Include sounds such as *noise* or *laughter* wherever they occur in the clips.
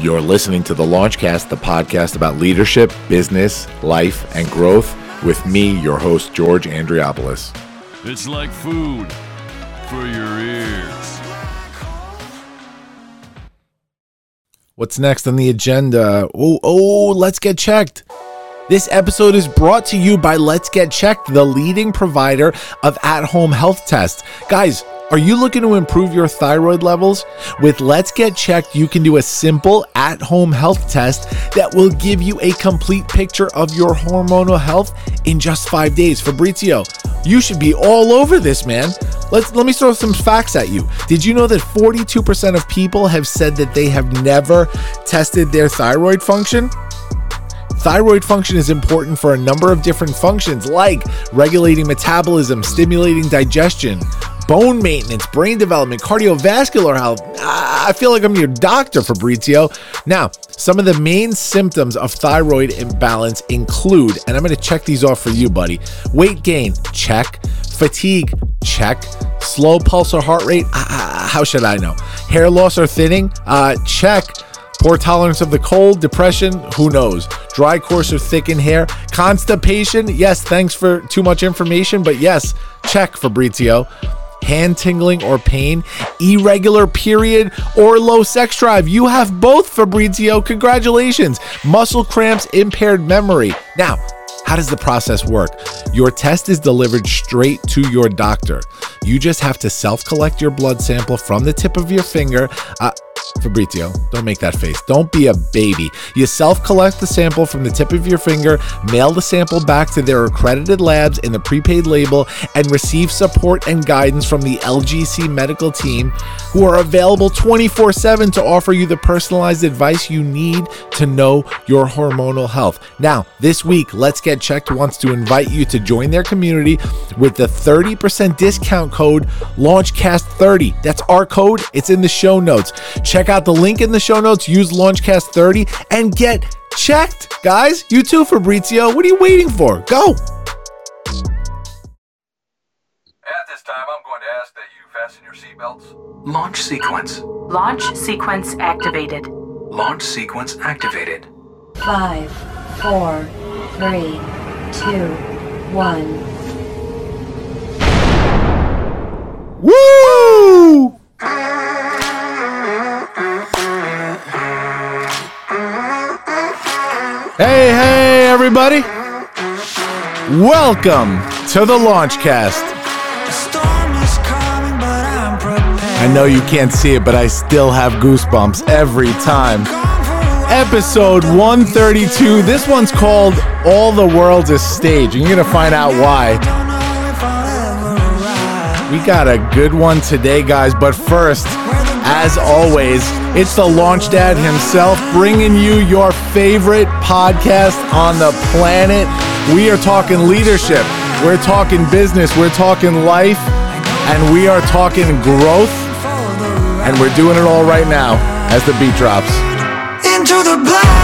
You're listening to the Launchcast, the podcast about leadership, business, life, and growth with me, your host, George Andriopoulos. It's like food for your ears. What's next on the agenda? Oh, oh, let's get checked. This episode is brought to you by Let's Get Checked, the leading provider of at home health tests. Guys, are you looking to improve your thyroid levels? With Let's Get Checked, you can do a simple at home health test that will give you a complete picture of your hormonal health in just five days. Fabrizio, you should be all over this, man. Let's let me throw some facts at you. Did you know that 42% of people have said that they have never tested their thyroid function? Thyroid function is important for a number of different functions like regulating metabolism, stimulating digestion, bone maintenance, brain development, cardiovascular health. I feel like I'm your doctor, Fabrizio. Now, some of the main symptoms of thyroid imbalance include, and I'm going to check these off for you, buddy weight gain, check. Fatigue, check. Slow pulse or heart rate, uh, how should I know? Hair loss or thinning, uh, check. Poor tolerance of the cold, depression, who knows? Dry, coarse, or thickened hair, constipation, yes, thanks for too much information, but yes, check, Fabrizio. Hand tingling or pain, irregular period, or low sex drive. You have both, Fabrizio. Congratulations. Muscle cramps, impaired memory. Now, how does the process work? Your test is delivered straight to your doctor. You just have to self collect your blood sample from the tip of your finger. Uh, Fabrizio, don't make that face. Don't be a baby. You self collect the sample from the tip of your finger, mail the sample back to their accredited labs in the prepaid label, and receive support and guidance from the LGC medical team who are available 24 7 to offer you the personalized advice you need to know your hormonal health. Now, this week, Let's Get Checked wants to invite you to join their community with the 30% discount code LaunchCast30. That's our code, it's in the show notes. Check out the link in the show notes, use LaunchCast30 and get checked. Guys, you too, Fabrizio. What are you waiting for? Go. At this time, I'm going to ask that you fasten your seatbelts. Launch sequence. Launch sequence activated. Launch sequence activated. Five, four, three, two, one. Woo! Hey, hey, everybody. Welcome to the Launchcast. I know you can't see it, but I still have goosebumps every time. Episode 132. This one's called All the World's a Stage, and you're going to find out why. We got a good one today, guys, but first, as always, it's the Launch Dad himself bringing you your favorite podcast on the planet. We are talking leadership, we're talking business, we're talking life, and we are talking growth. And we're doing it all right now as the beat drops. into the black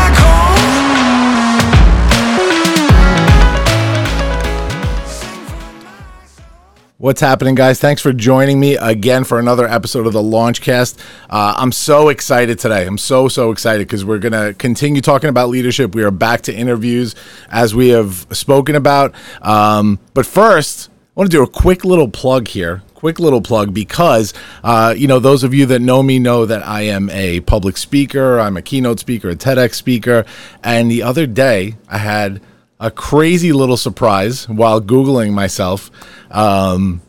What's happening, guys? Thanks for joining me again for another episode of the Launchcast. Uh, I'm so excited today. I'm so, so excited because we're going to continue talking about leadership. We are back to interviews as we have spoken about. Um, but first, I want to do a quick little plug here. Quick little plug because, uh, you know, those of you that know me know that I am a public speaker, I'm a keynote speaker, a TEDx speaker. And the other day, I had a crazy little surprise while Googling myself. Um,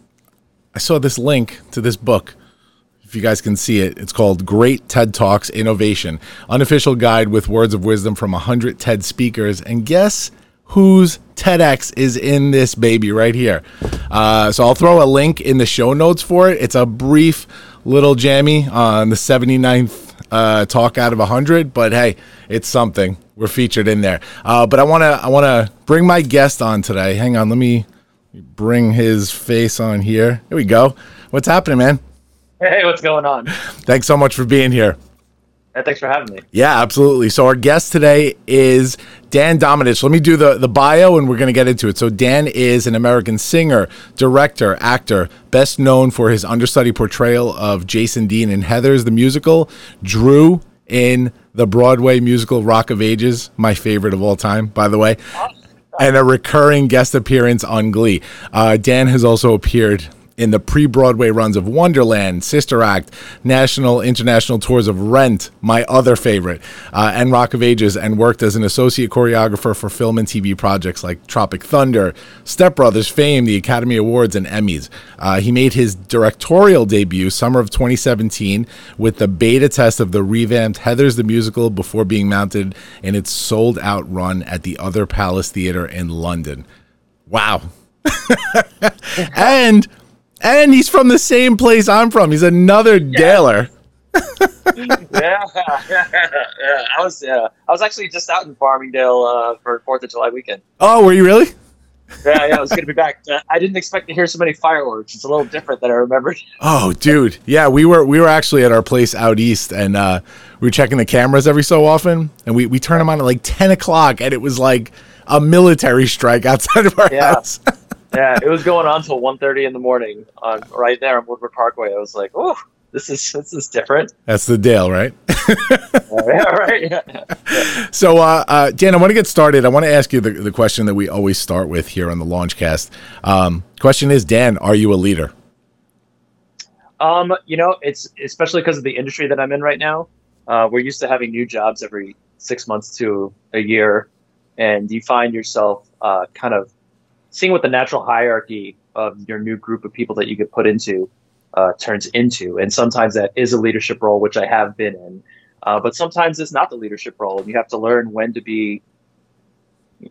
I saw this link to this book. If you guys can see it, it's called Great TED Talks Innovation Unofficial Guide with Words of Wisdom from 100 TED Speakers. And guess whose TEDx is in this baby right here? Uh, so I'll throw a link in the show notes for it. It's a brief little jammy on the 79th uh, talk out of 100, but hey, it's something. We're featured in there. Uh, but I want to I want to bring my guest on today. Hang on, let me bring his face on here. Here we go. What's happening, man? Hey, what's going on? Thanks so much for being here. Thanks for having me. Yeah, absolutely. So our guest today is Dan Domenech. Let me do the, the bio and we're going to get into it. So Dan is an American singer, director, actor, best known for his understudy portrayal of Jason Dean in Heathers the musical, Drew in the Broadway musical Rock of Ages, my favorite of all time, by the way, and a recurring guest appearance on Glee. Uh, Dan has also appeared in the pre Broadway runs of Wonderland, Sister Act, national, international tours of Rent, my other favorite, uh, and Rock of Ages, and worked as an associate choreographer for film and TV projects like Tropic Thunder, Step Brothers, Fame, the Academy Awards, and Emmys. Uh, he made his directorial debut summer of 2017 with the beta test of the revamped Heathers the Musical before being mounted in its sold out run at the Other Palace Theatre in London. Wow. *laughs* and and he's from the same place I'm from. He's another Daler. yeah, *laughs* yeah, *laughs* I was yeah, I was actually just out in Farmingdale uh, for Fourth of July weekend. Oh, were you really? Yeah, yeah, I was going to be back. Uh, I didn't expect to hear so many fireworks. It's a little different than I remembered. *laughs* Oh, dude. Yeah, we were we were actually at our place out east, and uh, we were checking the cameras every so often, and we we turn them on at like ten o'clock, and it was like a military strike outside of our Yeah. house. Yeah, it was going on till 1.30 in the morning on right there on Woodward Parkway. I was like, oh, this is this is different. That's the Dale, right? *laughs* yeah, right. Yeah. So, uh, uh, Dan, I want to get started. I want to ask you the, the question that we always start with here on the Launchcast. Um, question is, Dan, are you a leader? Um, you know, it's especially because of the industry that I'm in right now. Uh, we're used to having new jobs every six months to a year, and you find yourself uh, kind of seeing what the natural hierarchy of your new group of people that you get put into uh, turns into. And sometimes that is a leadership role, which I have been in. Uh, but sometimes it's not the leadership role, and you have to learn when to be,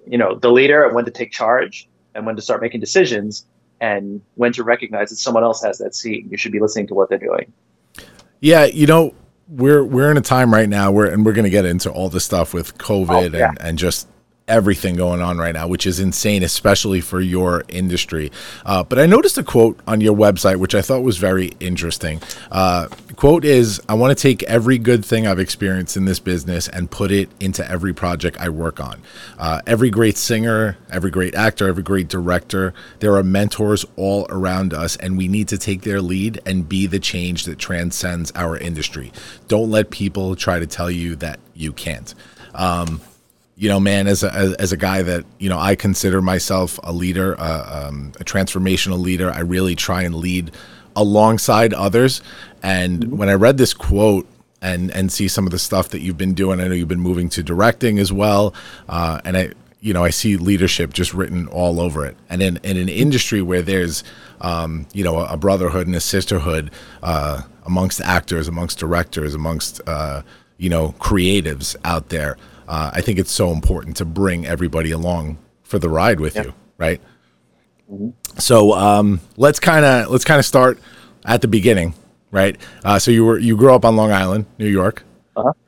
you know, the leader and when to take charge and when to start making decisions and when to recognize that someone else has that seat. You should be listening to what they're doing. Yeah, you know, we're we're in a time right now where and we're going to get into all the stuff with COVID Oh, yeah. and and just everything going on right now, which is insane, especially for your industry. Uh, but I noticed a quote on your website, which I thought was very interesting. Uh, quote is, "I want to take every good thing I've experienced in this business and put it into every project I work on. Uh, every great singer, every great actor, every great director, there are mentors all around us, and we need to take their lead and be the change that transcends our industry. Don't let people try to tell you that you can't." Um, you know, man, as a as, as a guy that you know, I consider myself a leader, uh, um, a transformational leader. I really try and lead alongside others. And when I read this quote and and see some of the stuff that you've been doing, I know you've been moving to directing as well, uh, and I. You know, I see leadership just written all over it, and in, in an industry where there's, um, you know, a, a brotherhood and a sisterhood uh, amongst actors, amongst directors, amongst, uh, you know, creatives out there, uh, I think it's so important to bring everybody along for the ride with you, right? So um, let's kind of let's kind of start at the beginning, right? Uh, so you were you grew up on Long Island, New York,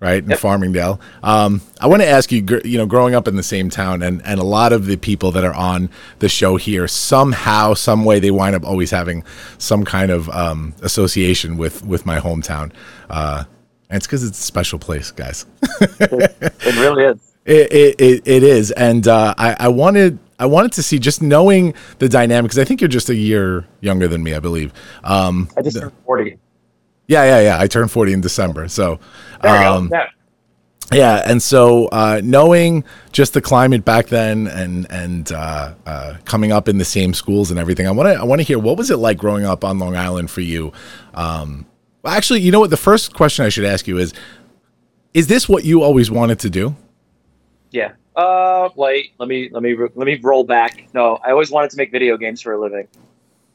right, in Farmingdale. Um, I want to ask you, gr- you know, growing up in the same town, and and a lot of the people that are on the show here, somehow, some way, they wind up always having some kind of um, association with with my hometown. Uh, and it's because it's a special place, guys. It really is. *laughs* It, it, it, it is, and uh, I, I wanted I wanted to see just knowing the dynamic because I think you're just a year younger than me, I believe. Um, I just turned 40. yeah, yeah, yeah. I turned 40 in December, so um. Yeah. yeah, and so uh, knowing just the climate back then and and uh, uh, coming up in the same schools and everything, I want to I want to hear what was it like growing up on Long Island for you. Um, well, actually, you know what? The first question I should ask you is: Is this what you always wanted to do? Yeah. Uh, wait. Let me let me let me roll back. No, I always wanted to make video games for a living.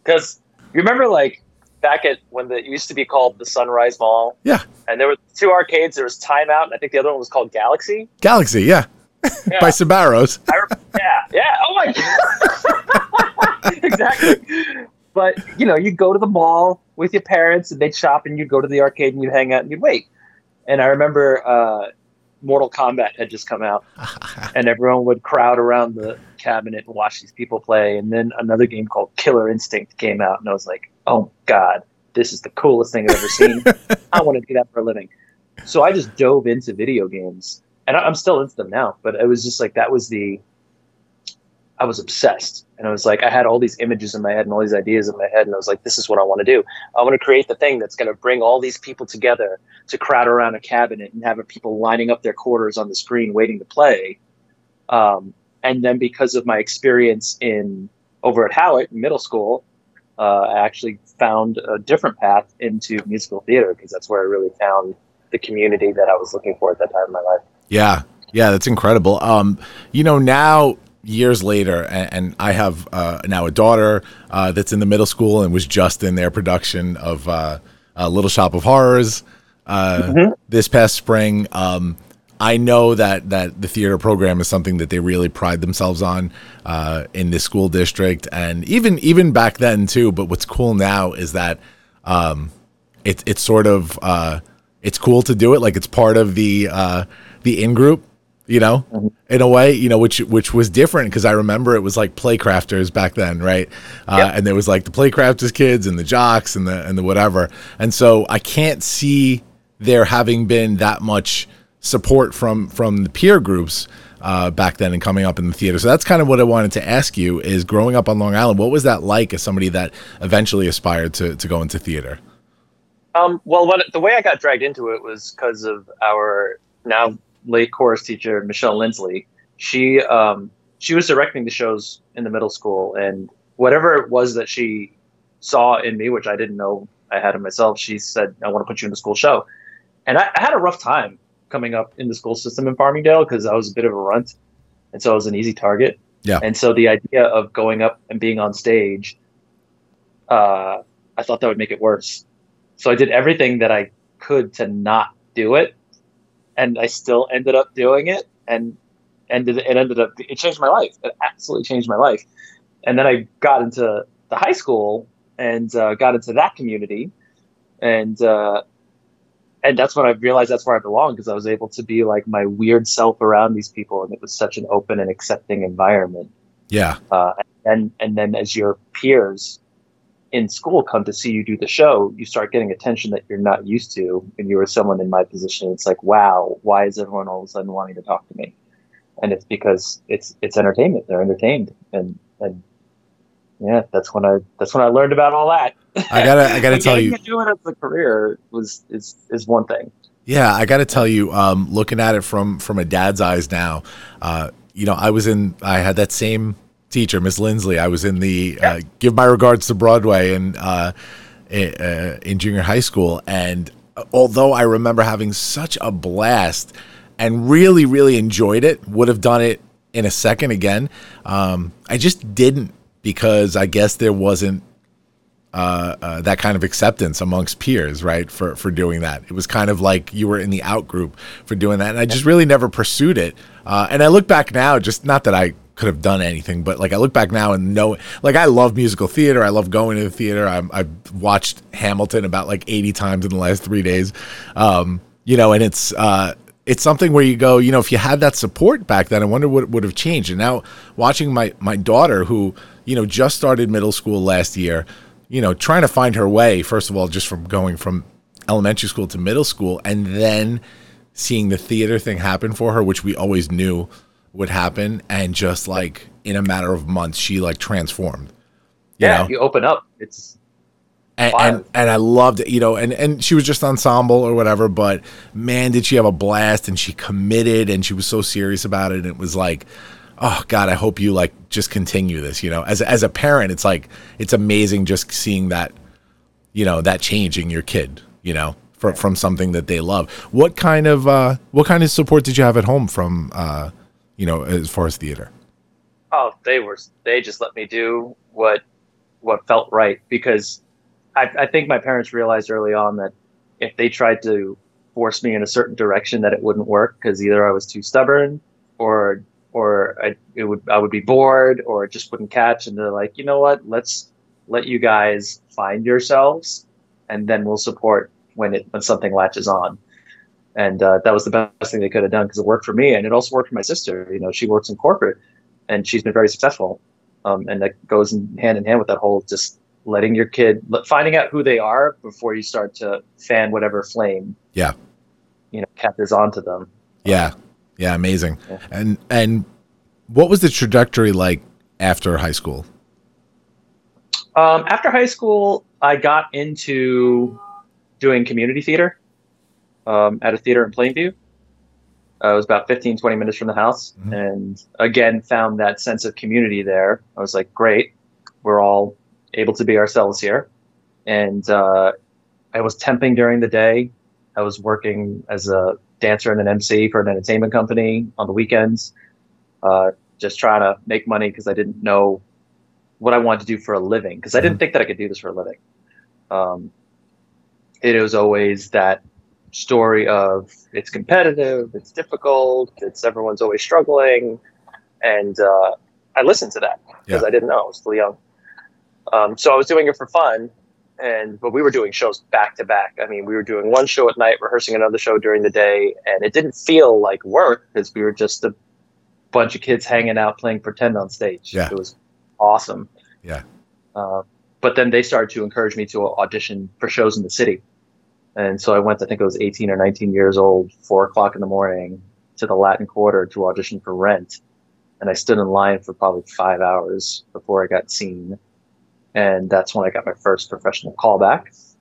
Because you remember, like back at when the, it used to be called the Sunrise Mall, Yeah, and there were two arcades. There was Time Out, and I think the other one was called Galaxy. Galaxy. Yeah, Yeah. *laughs* by Sabaros. I re- yeah, yeah. Oh my god. *laughs* *laughs* exactly. But you know, you'd go to the mall with your parents, and they'd shop, and you'd go to the arcade, and you'd hang out, and you'd wait. And I remember uh, Mortal Kombat had just come out, *laughs* and everyone would crowd around the cabinet and watch these people play. And then another game called Killer Instinct came out, and I was like, "Oh God, this is the coolest thing I've ever seen. *laughs* I want to do that for a living." So I just dove into video games, and I- I'm still into them now. But it was just like that was the. I was obsessed, and I was like, I had all these images in my head and all these ideas in my head, and I was like, this is what I want to do. I want to create the thing that's going to bring all these people together to crowd around a cabinet and have people lining up their quarters on the screen waiting to play. Um, and then because of my experience in over at Howitt middle school, uh, I actually found a different path into musical theater because that's where I really found the community that I was looking for at that time in my life. Yeah, yeah, that's incredible. Um, you know, now years later, and, and I have uh, now a daughter uh, that's in the middle school and was just in their production of uh, uh, Little Shop of Horrors uh, this past spring. Um, I know that that the theater program is something that they really pride themselves on uh, in this school district, and even even back then too. But what's cool now is that um, it's it's sort of uh, it's cool to do it like it's part of the uh, the in group, you know, in a way, you know, which which was different because I remember it was like playcrafters back then, right? Uh, Yep. And there was like the playcrafters kids and the jocks and the and the whatever, and so I can't see there having been that much support from from the peer groups uh, back then and coming up in the theater. So that's kind of what I wanted to ask you: is growing up on Long Island, what was that like as somebody that eventually aspired to to go into theater? Um, well, what, the way I got dragged into it was because of our now late chorus teacher, Michelle Lindsley. She um, she was directing the shows in the middle school, and whatever it was that she saw in me, which I didn't know I had in myself, she said, "I want to put you in the school show." And I, I had a rough time coming up in the school system in Farmingdale because I was a bit of a runt, and so I was an easy target. Yeah. And so the idea of going up and being on stage, uh, I thought that would make it worse. So I did everything that I could to not do it, and I still ended up doing it, and ended it ended up it changed my life. It absolutely changed my life. And then I got into the high school and uh, got into that community, and uh, and that's when I realized that's where I belong because I was able to be like my weird self around these people, and it was such an open and accepting environment Yeah, uh, and and then as your peers in school come to see you do the show, you start getting attention that you're not used to. And you were someone in my position. It's like, wow, why is everyone all of a sudden wanting to talk to me? And it's because it's it's entertainment. They're entertained, and and yeah, that's when I that's when I learned about all that. I gotta I gotta *laughs* tell you, to do it as a career was is is one thing. Yeah, I got to tell you, um, looking at it from from a dad's eyes now, uh, you know, I was in, I had that same teacher, Miss Lindsley. I was in the uh, give my regards to Broadway and uh, uh, in junior high school, and although I remember having such a blast and really really enjoyed it, would have done it in a second again. Um, I just didn't because I guess there wasn't uh, that kind of acceptance amongst peers, right? For for doing that, it was kind of like you were in the out group for doing that, and I just really never pursued it. Uh, and I look back now, just not that I could have done anything, but like I look back now and know, like I love musical theater. I love going to the theater. I, I've watched Hamilton about like eighty times in the last three days, um, you know, and it's. Uh, it's something where you go, you know, if you had that support back then, I wonder what would have changed. And now watching my my daughter, who you know just started middle school last year, you know, trying to find her way, first of all, just from going from elementary school to middle school and then seeing the theater thing happen for her, which we always knew would happen. And just like in a matter of months, she like transformed. You Yeah, know? you open up. It's and, and and I loved it, you know, and and she was just ensemble or whatever, but man, did she have a blast and she committed and she was so serious about it. And it was like, oh God, I hope you like just continue this, you know. As as a parent, it's like it's amazing just seeing that, you know, that change in your kid, you know, from from something that they love. What kind of uh what kind of support did you have at home from uh you know, as far as theater? oh they were they just let me do what what felt right because I, I think my parents realized early on that if they tried to force me in a certain direction that it wouldn't work because either I was too stubborn or or I, it would I would be bored or it just wouldn't catch. And they're like you know what? Let's let you guys find yourselves and then we'll support when it when something latches on and uh, that was the best thing they could have done because it worked for me and it also worked for my sister you know she works in corporate and she's been very successful. Um, and that goes in hand in hand with that whole just letting your kid finding out who they are before you start to fan whatever flame. Yeah. you know catches on to them. Yeah. Yeah, amazing. And and what was the trajectory like after high school? Um, after high school, I got into doing community theater um, at a theater in Plainview. Uh, it was about 15, 20 minutes from the house. And again, found that sense of community there. I was like, great, we're all able to be ourselves here. And uh, I was temping during the day. I was working as a dancer and an MC for an entertainment company on the weekends, uh, just trying to make money because I didn't know what I wanted to do for a living because I didn't think that I could do this for a living. Um, it was always that story of it's competitive, it's difficult, it's everyone's always struggling, and uh, I listened to that because Yeah. I didn't know I was still young. Um, so I was doing it for fun, and but we were doing shows back to back. I mean, we were doing one show at night, rehearsing another show during the day, and it didn't feel like work because we were just a bunch of kids hanging out playing pretend on stage. Yeah. It was awesome. Yeah. Uh, but then they started to encourage me to audition for shows in the city. And so I went, I think I was 18 or 19 years old, four o'clock in the morning to the Latin Quarter to audition for Rent. And I stood in line for probably five hours before I got seen. And that's when I got my first professional callback.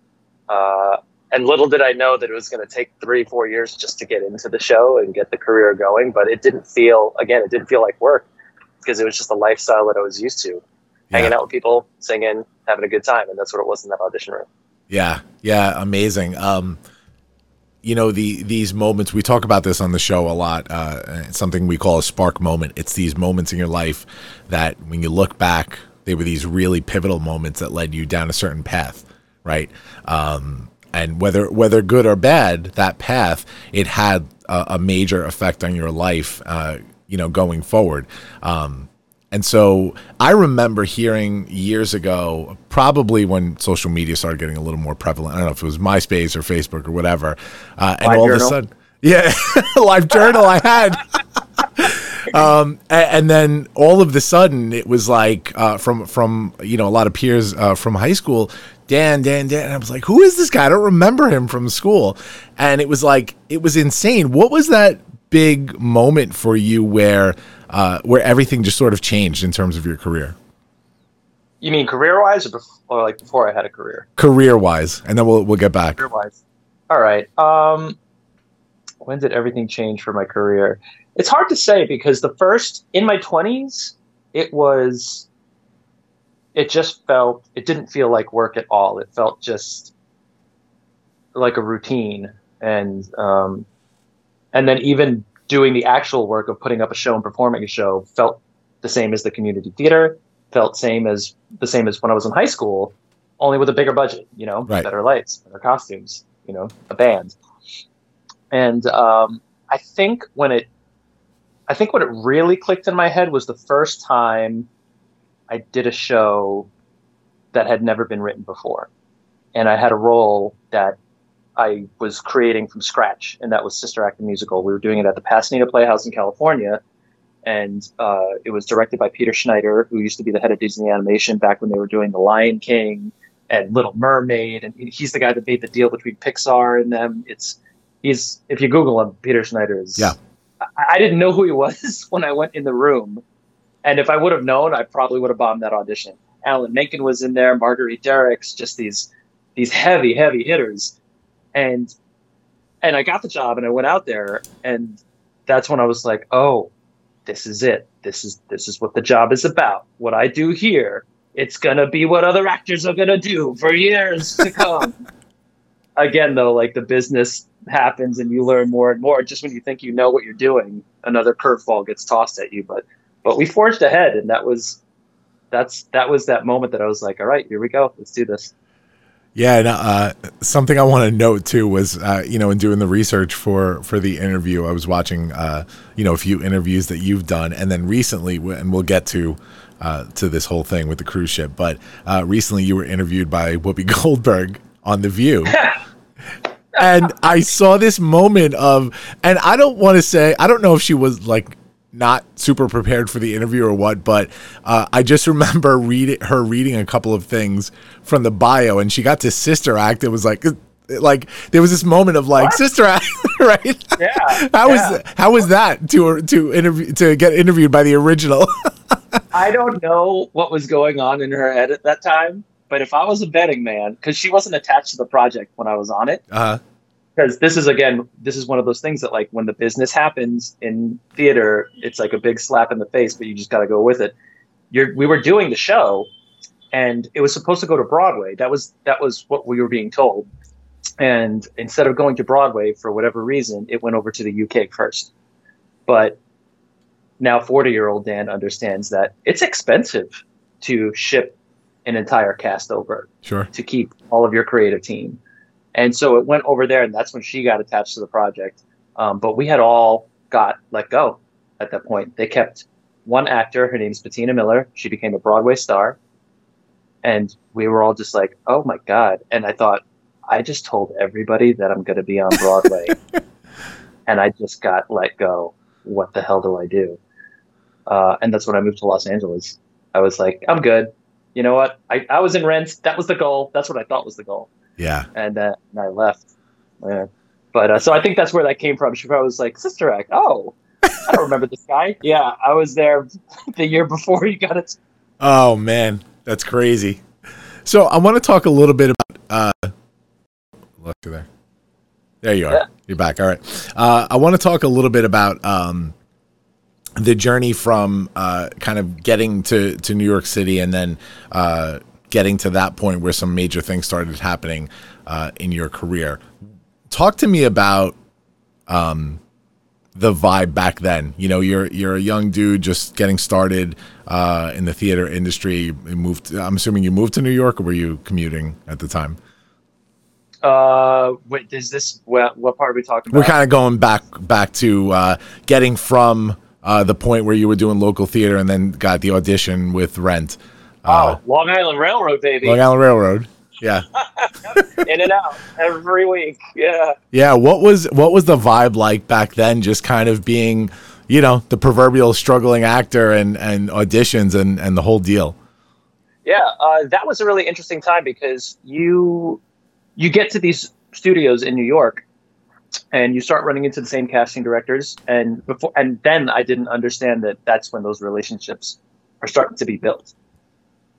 Uh, and little did I know that it was going to take three, four years just to get into the show and get the career going. But it didn't feel, again, it didn't feel like work because it was just a lifestyle that I was used to hanging out with people, singing, having a good time. And that's what it was in that audition room. Yeah, yeah, amazing. Um, you know the these moments we talk about this on the show a lot. Uh, something we call a spark moment. It's these moments in your life that, when you look back, they were these really pivotal moments that led you down a certain path, right? Um, and whether whether good or bad, that path it had a, a major effect on your life. Uh, you know, going forward. Um, and so I remember hearing years ago, probably when social media started getting a little more prevalent. I don't know if it was MySpace or Facebook or whatever. Uh, and Live all of a sudden, yeah, *laughs* live journal I had. um, and, then all of the sudden, it was like uh, from from you know a lot of peers uh, from high school. Dan, Dan, Dan. And I was like, who is this guy? I don't remember him from school. And it was like, it was insane. What was that big moment for you where uh, where everything just sort of changed in terms of your career, You mean career wise or, or like before I had a career? career wise? And then we'll we'll get back. Career wise. All right. Um, when did everything change for my career? It's hard to say because the first in my twenties, it was. It just felt. It didn't feel like work at all. It felt just like a routine, and um, and then even doing the actual work of putting up a show and performing a show felt the same as the community theater. Felt same as the same as when I was in high school, only with a bigger budget. You know, Right. better lights, better costumes. You know, a band. And um, I think when it, I think what it really clicked in my head was the first time I did a show that had never been written before, and I had a role that I was creating from scratch, and that was Sister Act the musical. We were doing it at the Pasadena Playhouse in California, and uh, it was directed by Peter Schneider, who used to be the head of Disney Animation back when they were doing The Lion King and Little Mermaid, and he's the guy that made the deal between Pixar and them. It's he's if you Google him, Peter Schneider is. Yeah. I, I didn't know who he was *laughs* when I went in the room, and if I would have known, I probably would have bombed that audition. Alan Menken was in there, Marguerite Derricks, just these these heavy, heavy hitters, and and I got the job, and I went out there, and that's when I was like, oh, this is it. This is this is what the job is about. What I do here, it's gonna be what other actors are gonna do for years to come. *laughs* Again, though, like the business happens and you learn more and more. Just when you think you know what you're doing, another curveball gets tossed at you. But but we forged ahead, and that was that's that was that moment that I was like, all right, here we go, let's do this. Yeah, and uh, something I want to note too was, uh, you know, in doing the research for for the interview, I was watching, uh, you know, a few interviews that you've done, and then recently, and we'll get to uh, to this whole thing with the cruise ship, but uh, recently you were interviewed by Whoopi *laughs* Goldberg on The View. *laughs* and I saw this moment of, and I don't want to say, I don't know if she was like not super prepared for the interview or what, but uh, I just *laughs* remember reading her reading a couple of things from the bio, and she got to Sister Act. It was like, like there was this moment of like Sister Act. *laughs* right? Yeah. How was yeah. how was that to to interview to get interviewed by the original? *laughs* I don't know what was going on in her head at that time, but if I was a betting man, because she wasn't attached to the project when I was on it, uh, because this is again, this is one of those things that like when the business happens in theater, it's like a big slap in the face, but you just got to go with it. You're, we were doing the show, and it was supposed to go to Broadway. That was that was what we were being told, and instead of going to Broadway for whatever reason, it went over to the UK first. But now 40 year old Dan understands that it's expensive to ship an entire cast over sure. to keep all of your creative team. And so it went over there, and that's when she got attached to the project. Um, but we had all got let go at that point. They kept one actor, her name's Patina Miller. She became a Broadway star. And we were all just like, oh my God. And I thought, I just told everybody that I'm going to be on Broadway. *laughs* and I just got let go. What the hell do I do? Uh, and that's when I moved to Los Angeles. I was like, I'm good. You know what? I, I was in Rent. That was the goal. That's what I thought was the goal. Yeah. And, uh, and I left. Yeah. But uh, so I think that's where that came from. She probably was like, Sister Act. Oh, I don't remember this guy. *laughs* Yeah, I was there *laughs* the year before you got it. Oh man, that's crazy. So I want to talk a little bit about. Uh, look there. There you are. Yeah. You're back. All right. Uh, I want to talk a little bit about um, the journey from uh, kind of getting to, to New York City and then uh, getting to that point where some major things started happening uh, in your career. Talk to me about um, the vibe back then. You know, you're you're a young dude just getting started uh, in the theater industry. You moved. I'm assuming you moved to New York, or were you commuting at the time? Uh, wait, is this what, what part are we talking about? We're kind of going back back to uh, getting from uh, the point where you were doing local theater and then got the audition with Rent. Uh, oh, Long Island Railroad, baby. Long Island Railroad. Yeah, *laughs* In and out every week. Yeah. yeah. What was what was the vibe like back then? Just kind of being, you know, the proverbial struggling actor and and auditions and and the whole deal. Yeah, uh, that was a really interesting time because you you get to these studios in New York and you start running into the same casting directors and before and then I didn't understand that that's when those relationships are starting to be built.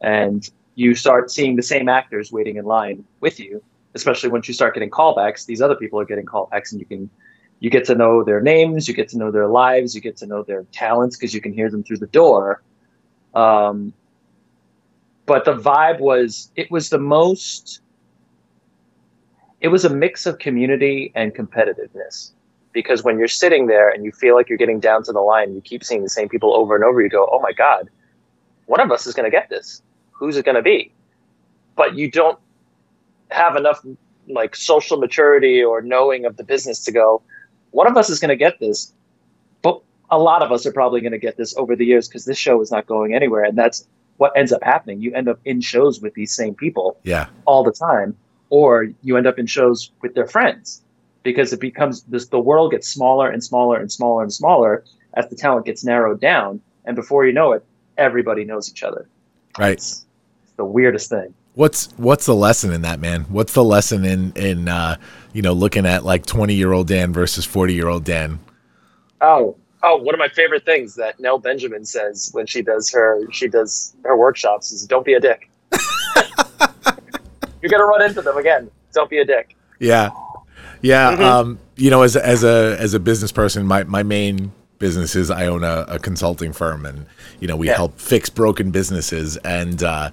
And you start seeing the same actors waiting in line with you, especially once you start getting callbacks. These other people are getting callbacks and you can you get to know their names, you get to know their lives, you get to know their talents because you can hear them through the door. Um, but the vibe was it was the most it was a mix of community and competitiveness because when you're sitting there and you feel like you're getting down to the line you keep seeing the same people over and over you go oh my god one of us is going to get this who's it going to be but you don't have enough like social maturity or knowing of the business to go one of us is going to get this but a lot of us are probably going to get this over the years because this show is not going anywhere and that's what ends up happening you end up in shows with these same people Yeah, all the time, or you end up in shows with their friends because it becomes this the world gets smaller and smaller and smaller and smaller as the talent gets narrowed down, and before you know it, everybody knows each other. right. It's the weirdest thing. What's what's the lesson in that, man? What's the lesson in in uh, you know looking at like twenty year old Dan versus forty year old Dan? Oh, oh, one of my favorite things that Nell Benjamin says when she does her she does her workshops is don't be a dick. *laughs* You're gonna run into them again. Don't be a dick. Yeah, yeah. Mm-hmm. Um, you know, as as a as a business person, my my main business is I own a, a consulting firm, and you know we Yeah. help fix broken businesses, and uh,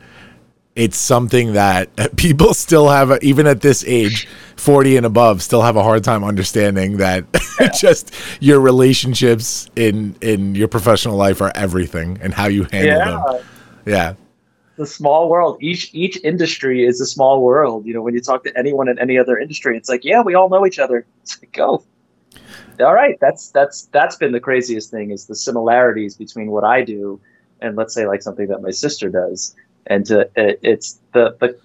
it's something that *laughs* people still have, a, even at this age, forty and above, still have a hard time understanding that *laughs* just your relationships in in your professional life are everything, and how you handle them. Yeah, the small world. Each each industry is a small world. You know, when you talk to anyone in any other industry, it's like, yeah, we all know each other. It's like, oh, all right. That's that's that's been the craziest thing is the similarities between what I do and let's say like something that my sister does. And to, it, it's the the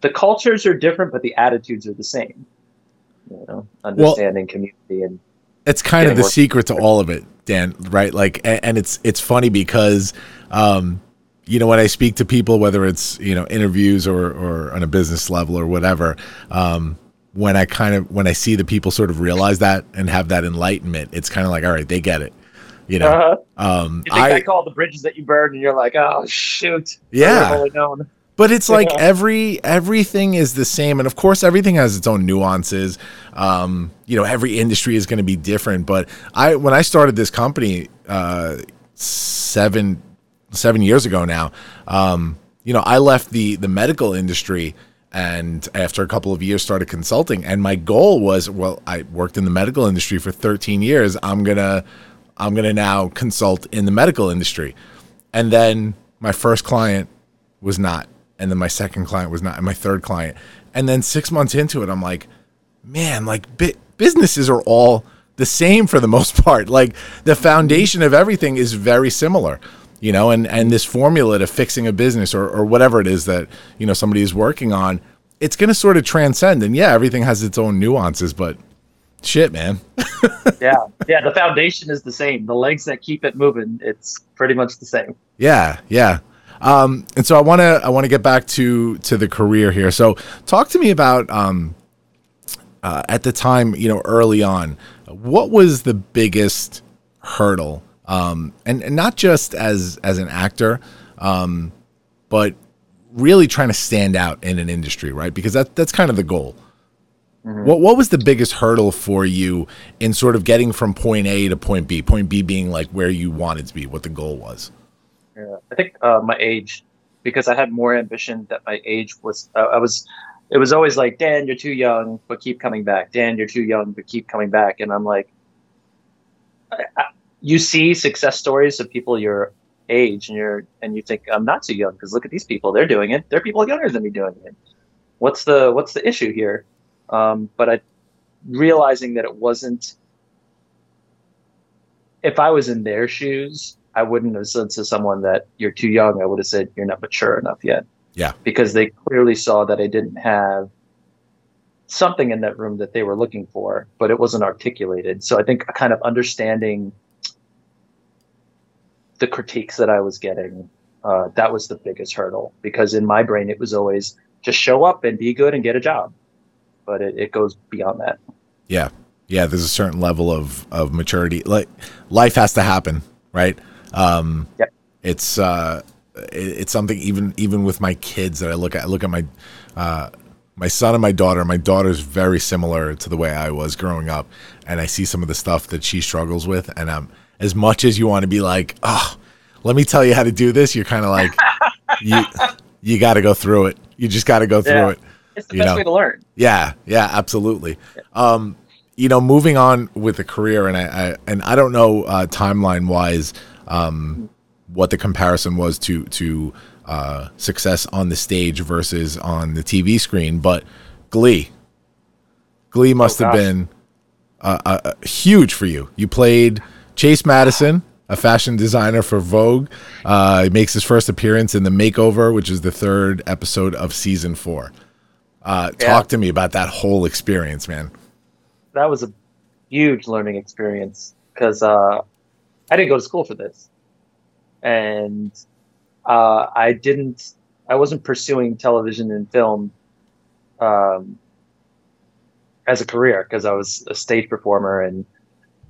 the cultures are different, but the attitudes are the same. You know, understanding community and it's kind of the secret to all of it dan right like and, and it's it's funny because um you know when i speak to people whether it's you know interviews or or on a business level or whatever um when I kind of when I see the people sort of realize that and have that enlightenment, it's kind of like, all right, they get it. You know, Uh-huh. um, You think I, I call the bridges that you burn, and you're like, oh shoot. Yeah. would've only known. But it's like Yeah. every everything is the same, and of course, everything has its own nuances. Um, you know, every industry is going to be different. But I, when I started this company uh, seven seven years ago now, um, you know, I left the the medical industry, and after a couple of years, started consulting. And my goal was, well, I worked in the medical industry for 13 years. I'm gonna I'm gonna now consult in the medical industry, and then my first client was not and then my second client was not and my third client. And then six months into it i'm like man like bi- businesses are all the same for the *laughs* most part. Like the foundation of everything is very similar you know and and this formula to fixing a business or, or whatever it is that you know somebody is working on it's going to sort of transcend. And yeah everything has its own nuances but shit man *laughs* yeah, yeah. The foundation is the same. The legs that keep it moving, it's pretty much the same. Yeah, yeah. Um, and so I want to I want to get back to to the career here. So talk to me about um, uh, at the time, you know, early on, what was the biggest hurdle, um, and, and not just as as an actor, um, but really trying to stand out in an industry, right? Because that that's kind of the goal. What what was the biggest hurdle for you in sort of getting from point A to point B? Point B being like where you wanted to be, what the goal was. Yeah. I think uh, my age, because I had more ambition that my age was. Uh, I was. It was always like, Dan, you're too young, but keep coming back. Dan, you're too young, but keep coming back. And I'm like, I, I, you see success stories of people your age, and you're and you think I'm not too young because look at these people, they're doing it. They're people younger than me doing it. What's the what's the issue here? Um, but I realizing that it wasn't. If I was in their shoes, I wouldn't have said to someone that you're too young. I would have said you're not mature enough yet. Yeah. Because they clearly saw that I didn't have something in that room that they were looking for, but it wasn't articulated. So I think kind of understanding the critiques that I was getting, uh, that was the biggest hurdle because in my brain it was always just show up and be good and get a job. But it, it goes beyond that. Yeah. Yeah, there's a certain level of of maturity. Like life has to happen, right? Um Yep. it's uh it, it's something even even with my kids that I look at I look at my uh my son and my daughter. My daughter's very similar to the way I was growing up, and I see some of the stuff that she struggles with. And um, as much as you want to be like, oh, let me tell you how to do this, you're kind of like, *laughs* you you got to go through it. You just got to go through Yeah. it. It's the best know. way to learn. Yeah, yeah, absolutely. Um, you know, moving on with the career, and I, I and I don't know uh, timeline wise um, what the comparison was to to uh, success on the stage versus on the TV screen, but Glee, Glee must have been uh, huge for you. You played Chase Madison. A fashion designer for Vogue, uh, he makes his first appearance in the Makeover, which is the third episode of season four. Uh, Yeah. Talk to me about that whole experience, man. that was a huge learning experience because uh, I didn't go to school for this, and uh, I didn't. I wasn't pursuing television and film um, as a career because I was a stage performer, and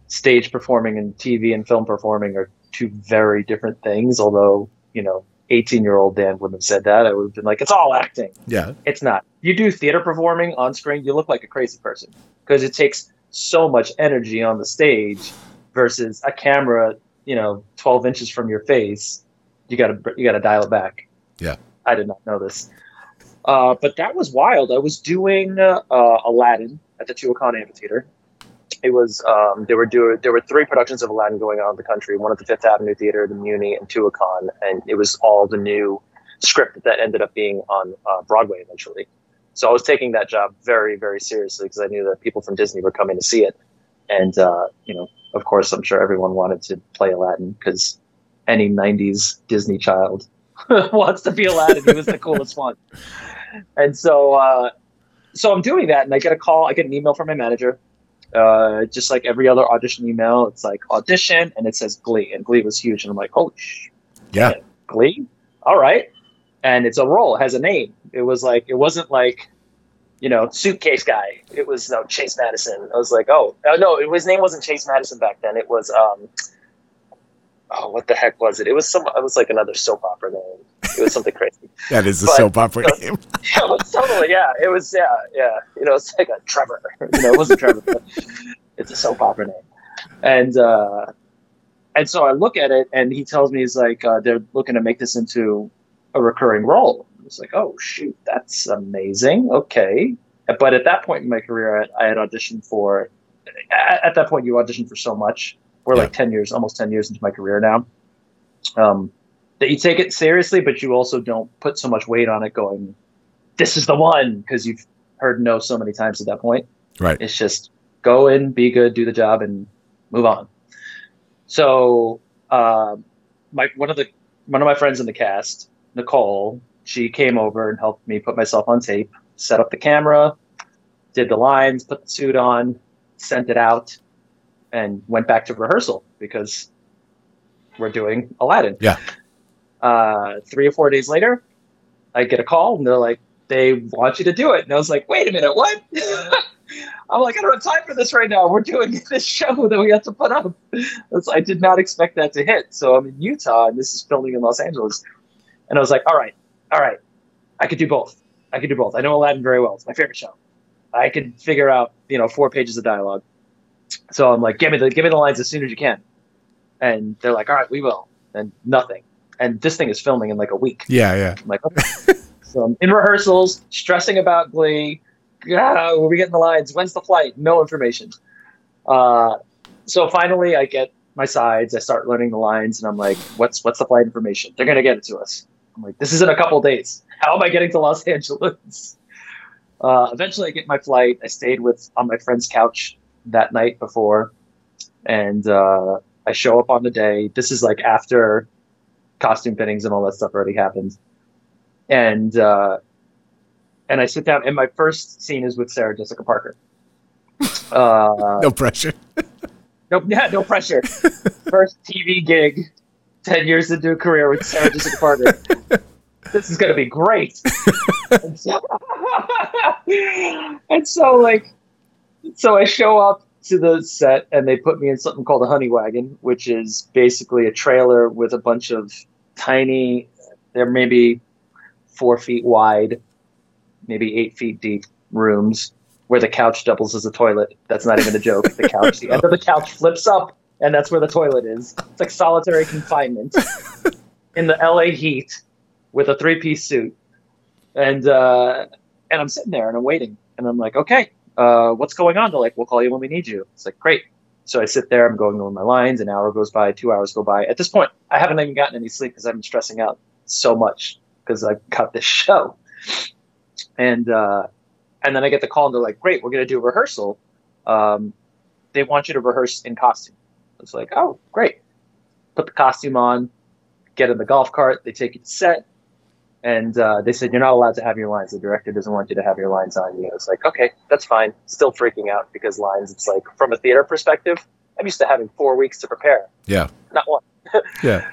stage performing and TV and film performing are two very different things. Although you know, eighteen-year-old Dan wouldn't have said that. I would have been like, "It's all acting." Yeah, It's not. You do theater performing on screen, you look like a crazy person because it takes so much energy on the stage versus a camera, you know, 12 inches from your face. You gotta you gotta dial it back. Yeah. I did not know this, uh, but that was wild. I was doing uh, uh, Aladdin at the Tuacahn Amphitheater. It was um, there were do, there were three productions of Aladdin going on in the country. One at the Fifth Avenue Theater, the Muni, and Tuacahn, and it was all the new script that ended up being on uh, Broadway eventually. So I was taking that job very, very seriously because I knew that people from Disney were coming to see it. And, uh, you know, of course, I'm sure everyone wanted to play Aladdin because any 90s Disney child *laughs* wants to be Aladdin. He was the coolest one. *laughs* And so, uh, so I'm doing that and I get a call, I get an email from my manager. Uh, just like every other audition email, it's like audition and it says Glee. And Glee was huge. And I'm like, oh, sh- yeah, Glee. All right. And it's a role, it has a name. It was like, it wasn't like, you know, suitcase guy. It was no Chase Madison. I was like, oh, uh, no, his name wasn't Chase Madison back then. It was um, oh, what the heck was it? It was some. It was like another soap opera name. It was something crazy. *laughs* That is a But- soap opera name. *laughs* yeah, it was totally. Yeah, it was. Yeah, yeah. You know, it's like a Trevor. *laughs* You know, it wasn't Trevor. But it's a soap opera name, and uh, and so I look at it, and he tells me he's like uh, they're looking to make this into a recurring role. It's like, oh shoot, that's amazing. Okay, but at that point in my career, I, I had auditioned for. At, at that point, you audition for so much. We're like ten years, almost ten years into my career now. Um, that you take it seriously, but you also don't put so much weight on it. Going, this is the one because you've heard no so many times at that point. Right. It's just go in, be good, do the job, and move on. So, um, my one of the one of my friends in the cast, Nicole, she came over and helped me put myself on tape, set up the camera, did the lines, put the suit on, sent it out, and went back to rehearsal because we're doing Aladdin. Yeah. Uh, three or four days later, I get a call and they're like, they want you to do it. And I was like, wait a minute, what? *laughs* I'm like, I don't have time for this right now. We're doing *laughs* this show that we have to put up. I did not expect that to hit. So I'm in Utah and this is filming in Los Angeles. And I was like, all right, all right, I could do both. I could do both. I know Aladdin very well. It's my favorite show. I could figure out, you know, four pages of dialogue. So I'm like, give me the give me the lines as soon as you can. And they're like, all right, we will. And nothing. And this thing is filming in like a week. Yeah, yeah. I'm like, okay. *laughs* so I'm in rehearsals, stressing about Glee. Ah, when we getting the lines? When's the flight? No information. Uh, so finally, I get my sides. I start learning the lines, and I'm like, "What's what's the flight information? They're gonna get it to us." I'm like, "This is in a couple days. How am I getting to Los *laughs* Angeles?" Uh, eventually, I get my flight. I stayed with on my friend's couch that night before, and uh, I show up on the day. This is like after costume fittings and all that stuff already happened. And uh, and I sit down, and my first scene is with Sarah Jessica Parker. *laughs* Uh, No pressure. *laughs* no, yeah, no pressure. First TV gig, ten years into a career with Sarah Jessica Parker. *laughs* this is gonna be great. and, so, and so, like, so I show up to the set, and they put me in something called a honey wagon, which is basically a trailer with a bunch of tiny. They're maybe four feet wide, maybe eight feet deep rooms where the couch doubles as a toilet. That's not even a joke. The couch, the end of the couch flips up, and that's where the toilet is. It's like solitary confinement *laughs* in the LA heat with a three piece suit. And uh, and I'm sitting there and I'm waiting, and I'm like, okay, uh, what's going on? They're like, we'll call you when we need you. It's like, great. So I sit there, I'm going over my lines, an hour goes by, two hours go by. At this point, I haven't even gotten any sleep because I've been stressing out so much because I cut this *laughs* show. And uh, and then I get the call and they're like, great, we're going to do a rehearsal. Um, they want you to rehearse in costume. It's like, oh, great. Put the costume on, get in the golf cart. They take you to set. And uh, they said, you're not allowed to have your lines. The director doesn't want you to have your lines on you. It's like, okay, that's fine. Still freaking out because lines, it's like, from a theater perspective, I'm used to having four weeks to prepare, Yeah. not one. *laughs* Yeah.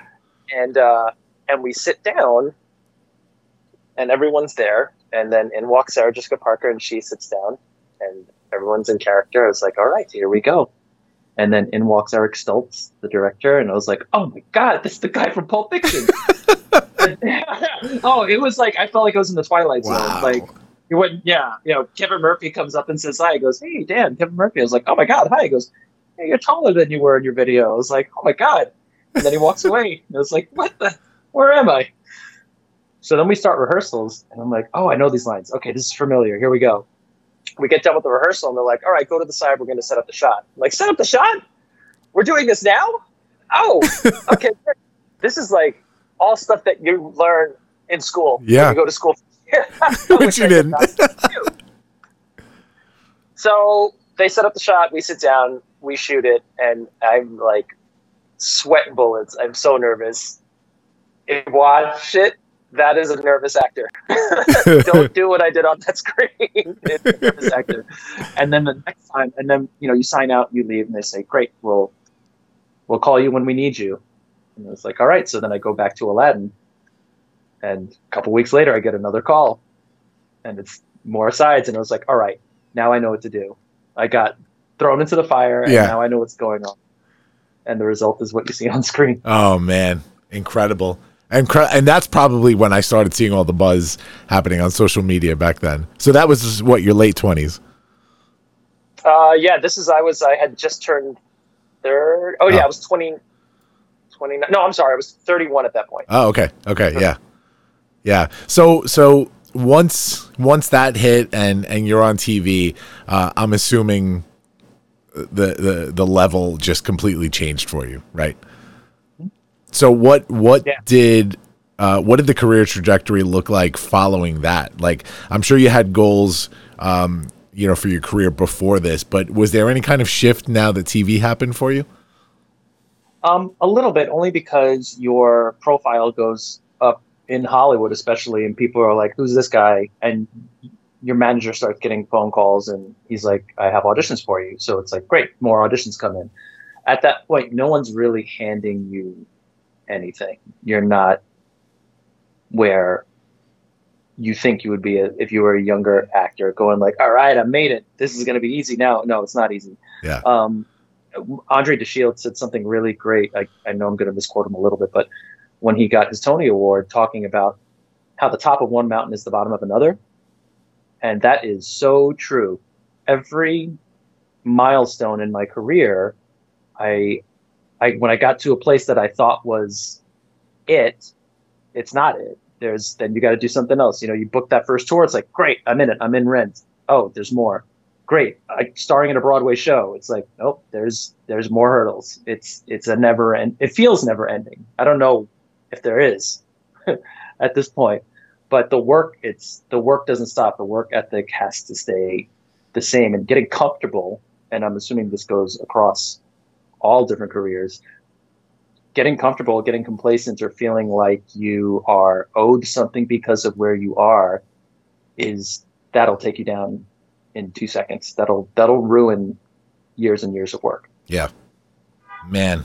and uh, and we sit down, and everyone's there, and then in walks Sarah Jessica Parker, and she sits down, and everyone's in character. I was like, all right, here we go. And then in walks Eric Stoltz, the director, and I was like, oh my god, this is the guy from Pulp Fiction. *laughs* *laughs* oh, it was like I felt like I was in the Twilight Zone. Wow. Like you went, yeah, you know, Kevin Murphy comes up and says hi. He goes, hey, Dan, Kevin Murphy. I was like, oh my god, hi. He goes, hey, you're taller than you were in your video. I was like, oh my god. And then he walks away. *laughs* And I was like, what the? Where am I? So then we start rehearsals, and I'm like, oh, I know these lines. Okay, this is familiar. Here we go. We get done with the rehearsal, and they're like, all right, go to the side. We're going to set up the shot. I'm like, set up the shot? We're doing this now? Oh, *laughs* okay. this is like all stuff that you learn in school. when Yeah. You go to school. *laughs* *laughs* Which you didn't. *laughs* So they set up the shot. We sit down. We shoot it, and I'm like sweat bullets. I'm so nervous. If you watch it, that is a nervous actor. Don't do what I did on that screen. it's a nervous actor. And then the next time, and then you know, you sign out, you leave, and they say, "Great, we'll we'll call you when we need you." And was like, "All right." So then I go back to Aladdin, and a couple weeks later, I get another call, and it's more sides, and I was like, all right, now I know what to do. I got thrown into the fire, and Yeah. now I know what's going on. And the result is what you see on screen. Oh man, incredible. And, cre- and that's probably when I started seeing all the buzz happening on social media back then. So that was just, what your late twenties. Uh, yeah, this is I was I had just turned third. Oh yeah, Oh. I was 20, 29. No, I'm sorry, I was thirty one at that point. Oh, okay, okay, yeah, yeah. So so once once that hit and and you're on TV, uh, I'm assuming the the the level just completely changed for you, right? So what what Yeah. did uh, what did the career trajectory look like following that? Like, I'm sure you had goals, um, you know, for your career before this, but was there any kind of shift now that TV happened for you? Um, a little bit, only because your profile goes up in Hollywood, especially, and people are like, "Who's this guy?" And your manager starts getting phone calls, and he's like, "I have auditions for you." So it's like, great, more auditions come in. At that point, no one's really handing you anything. You're not where you think you would be if you were a younger actor, going like, "All right, I made it. This is going to be easy now." No, it's not easy. Yeah. Um, Andre De Shields said something really great. I, I know I'm going to misquote him a little bit, but when he got his Tony Award, talking about how the top of one mountain is the bottom of another, and that is so true. Every milestone in my career, I, I when I got to a place that I thought was it, it's not it. There's then you got to do something else. You know, you book that first tour. It's like great, I'm in it. I'm in Rent. Oh, there's more great I, starring in a broadway show. It's like nope there's there's more hurdles. It's it's a never end it feels never ending. I don't know if there is *laughs* at this point but the work it's the work doesn't stop. The work ethic has to stay the same and getting comfortable and i'm assuming this goes across all different careers getting comfortable getting complacent or feeling like you are owed something because of where you are is that'll take you down in two seconds. That'll that'll ruin years and years of work. Yeah. Man,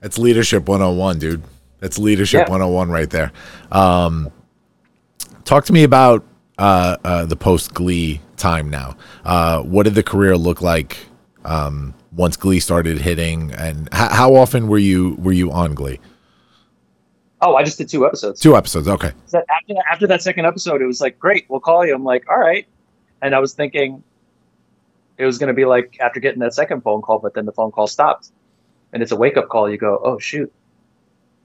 that's leadership 101, dude. That's leadership Yeah. 101 right there. Um, talk to me about uh, uh, the post Glee time now. Uh, what did the career look like um, once Glee started hitting, and h- how often were you were you on Glee? Oh, I just did two episodes. Two episodes. Okay. So after after that second episode, it was like, great, we'll call you. I'm like, all right. And I was thinking it was going to be like after getting that second phone call, but then the phone call stopped, and it's a wake up call. You go, oh shoot,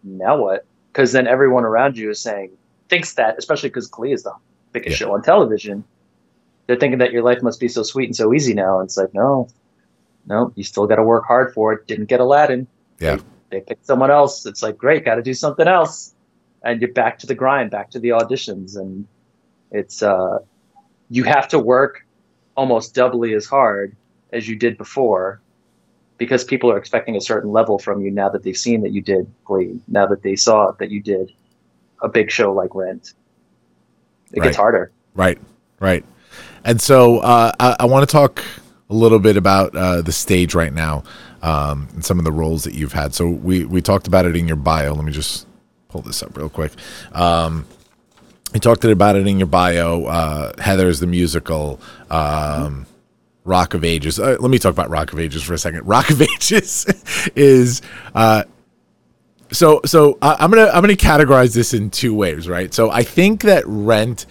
now what? Because then everyone around you is saying thinks that, especially because Glee is the biggest Yeah. show on television. They're thinking that your life must be so sweet and so easy now. And it's like, no, no, you still got to work hard for it. Didn't get Aladdin. Yeah. They picked someone else. It's like, great, got to do something else. And you're back to the grind, back to the auditions. And it's, uh, you have to work almost doubly as hard as you did before because people are expecting a certain level from you now that they've seen that you did Glee, now that they saw that you did a big show like Rent. It Right. gets harder. Right, right. And so uh, I, I want to talk a little bit about uh, the stage right now um, and some of the roles that you've had. So we we talked about it in your bio. Let me just pull this up real quick. Um, you talked about it in your bio. Uh, Heathers the musical. Um, Rock of Ages. Uh, let me talk about Rock of Ages for a second. *laughs* Rock of Ages is uh, so so I, I'm gonna I'm gonna categorize this in two ways, right? So I think that Rent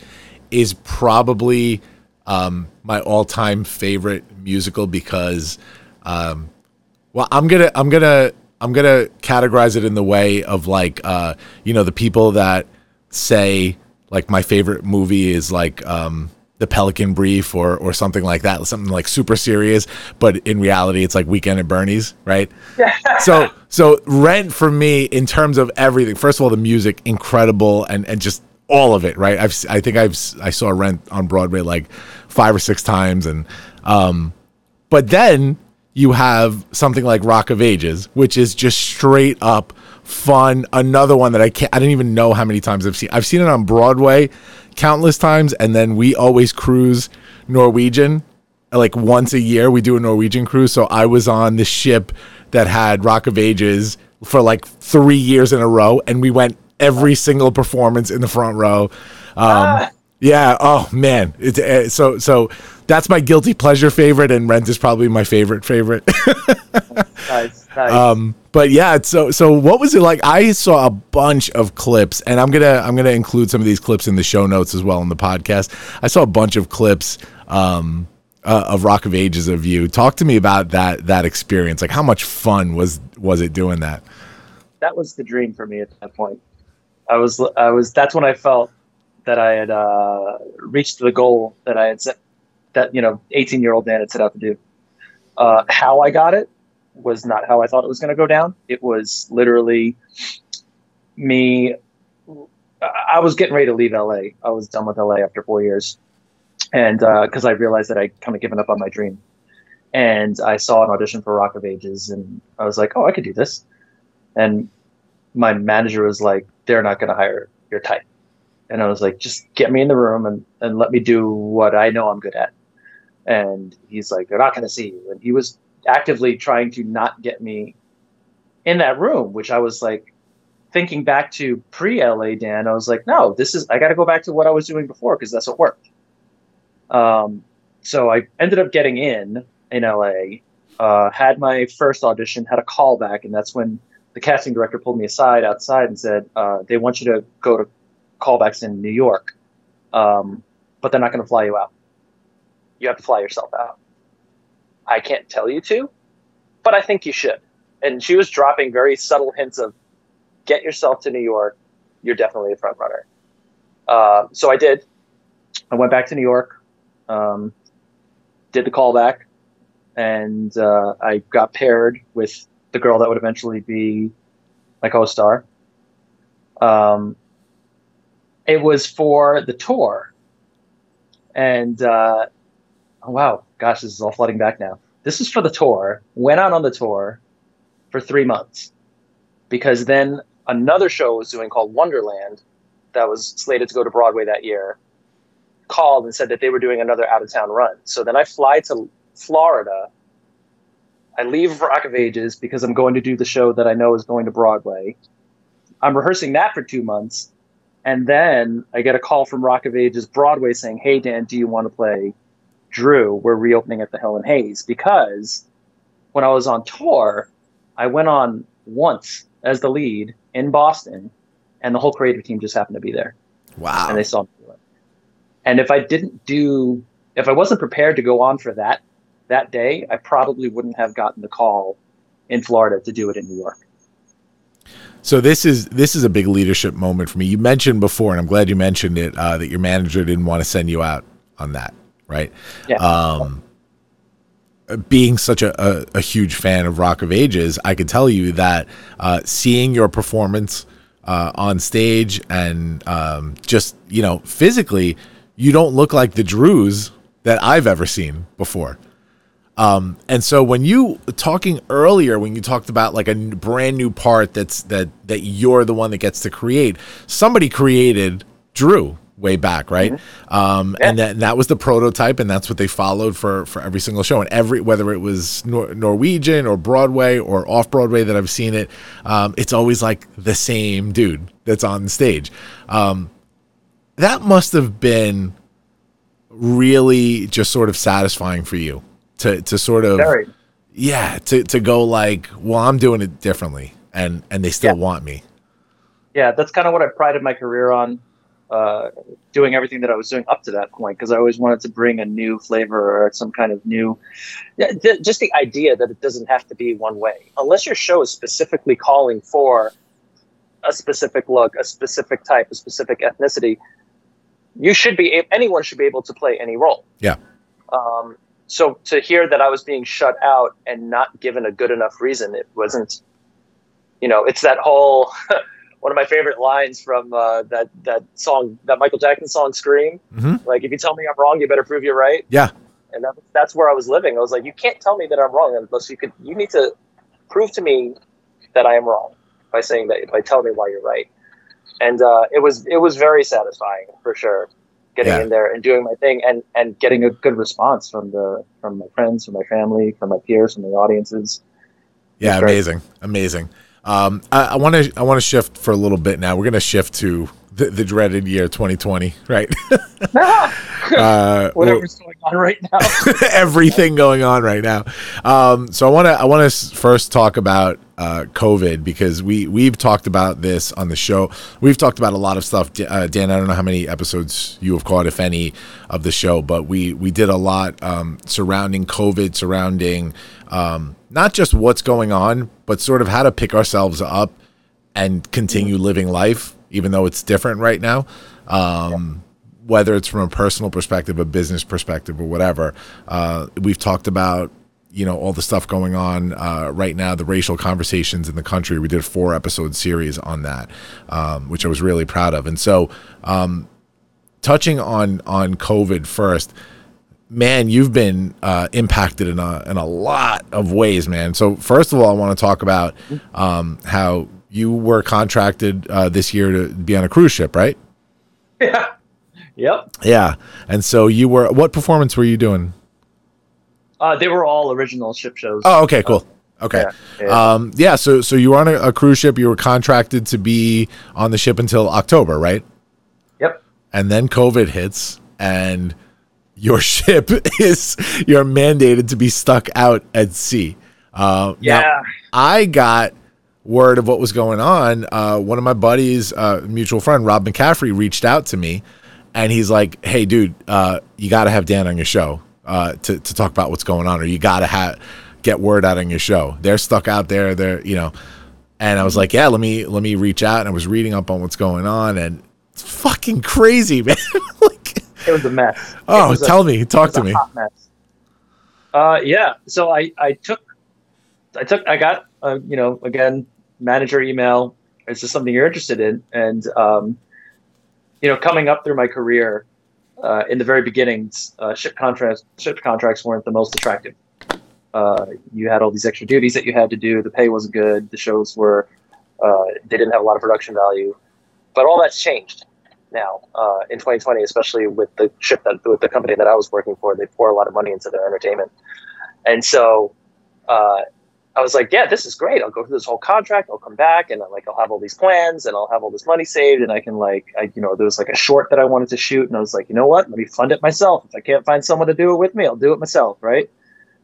is probably um, my all-time favorite musical because, um, well, I'm gonna I'm gonna I'm gonna categorize it in the way of like uh, you know the people that say like my favorite movie is like um, the Pelican Brief or or something like that, something like super serious, but in reality it's like Weekend at Bernie's, right? *laughs* so so Rent for me in terms of everything. First of all, the music incredible and and just all of it, right? I've I think I've I saw Rent on Broadway like five or six times, and um, but then you have something like Rock of Ages, which is just straight up fun. Another one that I can't I didn't even know how many times I've seen. I've seen it on Broadway countless times, and then we always cruise Norwegian like once a year we do a Norwegian cruise. So I was on the ship that had Rock of Ages for like three years in a row, and we went every single performance in the front row. Um, Yeah. Oh man. It's uh, so so. That's my guilty pleasure favorite, and Rent is probably my favorite favorite. *laughs* Nice, nice. um, but yeah. So so what was it like? I saw a bunch of clips, and I'm gonna I'm gonna include some of these clips in the show notes as well in the podcast. I saw a bunch of clips. Um, uh, of Rock of Ages of you. Talk to me about that that experience. Like, how much fun was was it doing that? that was the dream for me at that point. I was, I was. That's when I felt that I had uh, reached the goal that I had set. That you know, eighteen year old Dan had set out to do. Uh, how I got it was not how I thought it was going to go down. It was literally me. I was getting ready to leave LA. I was done with LA after four years, and uh, because I realized that I kind of given up on my dream, and I saw an audition for Rock of Ages, and I was like, oh, I could do this and my manager was like, "They're not going to hire your type," and I was like, "Just get me in the room and and let me do what I know I'm good at." And he's like, "They're not going to see you," and he was actively trying to not get me in that room, which I was like thinking back to pre LA Dan. I was like, "No, this is I got to go back to what I was doing before because that's what worked." Um, so I ended up getting in in LA. Uh, had my first audition, had a callback, and that's when the casting director pulled me aside outside and said, uh, "They want you to go to callbacks in New York, um, but they're not going to fly you out. You have to fly yourself out. I can't tell you to, but I think you should." And she was dropping very subtle hints of, "Get yourself to New York. You're definitely a front runner." Uh, so I did. I went back to New York, um, did the callback, and uh, I got paired with the girl that would eventually be my co-star. Um, it was for the tour, and uh, oh, wow, gosh, this is all flooding back now. This is for the tour. Went out on the tour for three months because then another show was doing called Wonderland that was slated to go to Broadway that year called and said that they were doing another out of town run. So then I fly to Florida I leave Rock of Ages because I'm going to do the show that I know is going to Broadway. I'm rehearsing that for two months. And then I get a call from Rock of Ages Broadway saying, Hey, Dan, do you want to play Drew? We're reopening at the Helen Hayes. Because when I was on tour, I went on once as the lead in Boston, and the whole creative team just happened to be there. Wow. And they saw me do it. And if I didn't do, if I wasn't prepared to go on for that that day, I probably wouldn't have gotten the call in Florida to do it in New York. So this is this is a big leadership moment for me. You mentioned before, and I'm glad you mentioned it, uh, that your manager didn't want to send you out on that, right? Yeah. Um, being such a, a, a huge fan of Rock of Ages, I can tell you that uh, seeing your performance uh, on stage and um, just you know physically, you don't look like the Drews that I've ever seen before. Um, and so when you talking earlier, when you talked about like a brand new part that's that that you're the one that gets to create, somebody created Drew way back, right? Um, and that that was the prototype, and that's what they followed for for every single show, and every whether it was Nor- Norwegian or Broadway or off Broadway that I've seen it, um, it's always like the same dude that's on stage. Um, that must have been really just sort of satisfying for you to to sort of Very. yeah to to go like well I'm doing it differently and and they still Yeah. want me Yeah, that's kind of what I prided my career on, uh, doing everything that I was doing up to that point because I always wanted to bring a new flavor or some kind of new, th- just the idea that it doesn't have to be one way. Unless your show is specifically calling for a specific look, a specific type, a specific ethnicity, you should be anyone should be able to play any role. yeah Um, so to hear that I was being shut out and not given a good enough reason, it wasn't. You know, it's that whole *laughs* one of my favorite lines from uh, that that song, that Michael Jackson song, "Scream." Mhm. Like, if you tell me I'm wrong, you better prove you're right. yeah And that, that's where I was living. I was like, you can't tell me that I'm wrong unless you could. You need to prove to me that I am wrong by saying that by telling me why you're right. And uh, it was it was very satisfying for sure, getting Yeah. in there and doing my thing and and getting a good response from the from my friends, from my family, from my peers, from the audiences. yeah amazing amazing um I want to I want to shift for a little bit now we're gonna shift to the, the dreaded year 2020, right? *laughs* uh, Whatever's going on right now. *laughs* everything going on right now. Um, so I want to I want to first talk about uh, COVID because we we've talked about this on the show. We've talked about a lot of stuff. Uh, Dan, I don't know how many episodes you have caught, if any, of the show, but we we did a lot um, surrounding COVID, surrounding um, not just what's going on, but sort of how to pick ourselves up and continue living life, even though it's different right now. Um, Whether it's from a personal perspective, a business perspective, or whatever. Uh, we've talked about you know all the stuff going on uh, right now, the racial conversations in the country. We did a four episode series on that, um, which I was really proud of. And so, um, touching on on COVID first, man, you've been uh, impacted in a in a lot of ways, man. So first of all, I want to talk about um, how you were contracted uh, this year to be on a cruise ship, right? yeah. *laughs* Yep. Yeah, and so you were. What performance were you doing? Uh, they were all original ship shows. Oh, okay, cool. Okay. Yeah, yeah. Um, yeah. So, so you were on a, a cruise ship. You were contracted to be on the ship until October, right? Yep. And then COVID hits, and your *laughs* ship is you're mandated to be stuck out at sea. Uh, Yeah. I got word of what was going on. Uh, one of my buddies, uh, mutual friend Rob McCaffrey, reached out to me, and he's like, "Hey, dude, uh, you got to have Dan on your show uh, to to talk about what's going on, or you got to have get word out on your show. They're stuck out there. They're you know." And I was like, "Yeah, let me let me reach out." And I was reading up on what's going on, and it's fucking crazy, *laughs* man. like, It was a mess. Oh, was a- tell me, talk to a me. Uh, yeah. So I, I took, I took, I got, uh, you know, again, manager email. Is this something you're interested in? And, um, you know, coming up through my career, uh, in the very beginnings, uh, ship contracts, ship contracts weren't the most attractive. Uh, you had all these extra duties that you had to do. The pay wasn't good. The shows were, uh, they didn't have a lot of production value, but all that's changed now uh, in 2020, especially with the ship that with the company that I was working for. They pour a lot of money into their entertainment, and so uh, I was like, "Yeah, this is great. I'll go through this whole contract. I'll come back, and like I'll have all these plans, and I'll have all this money saved, and I can like, I, you know, there was like a short that I wanted to shoot, and I was like, you know what? Let me fund it myself. If I can't find someone to do it with me, I'll do it myself, right?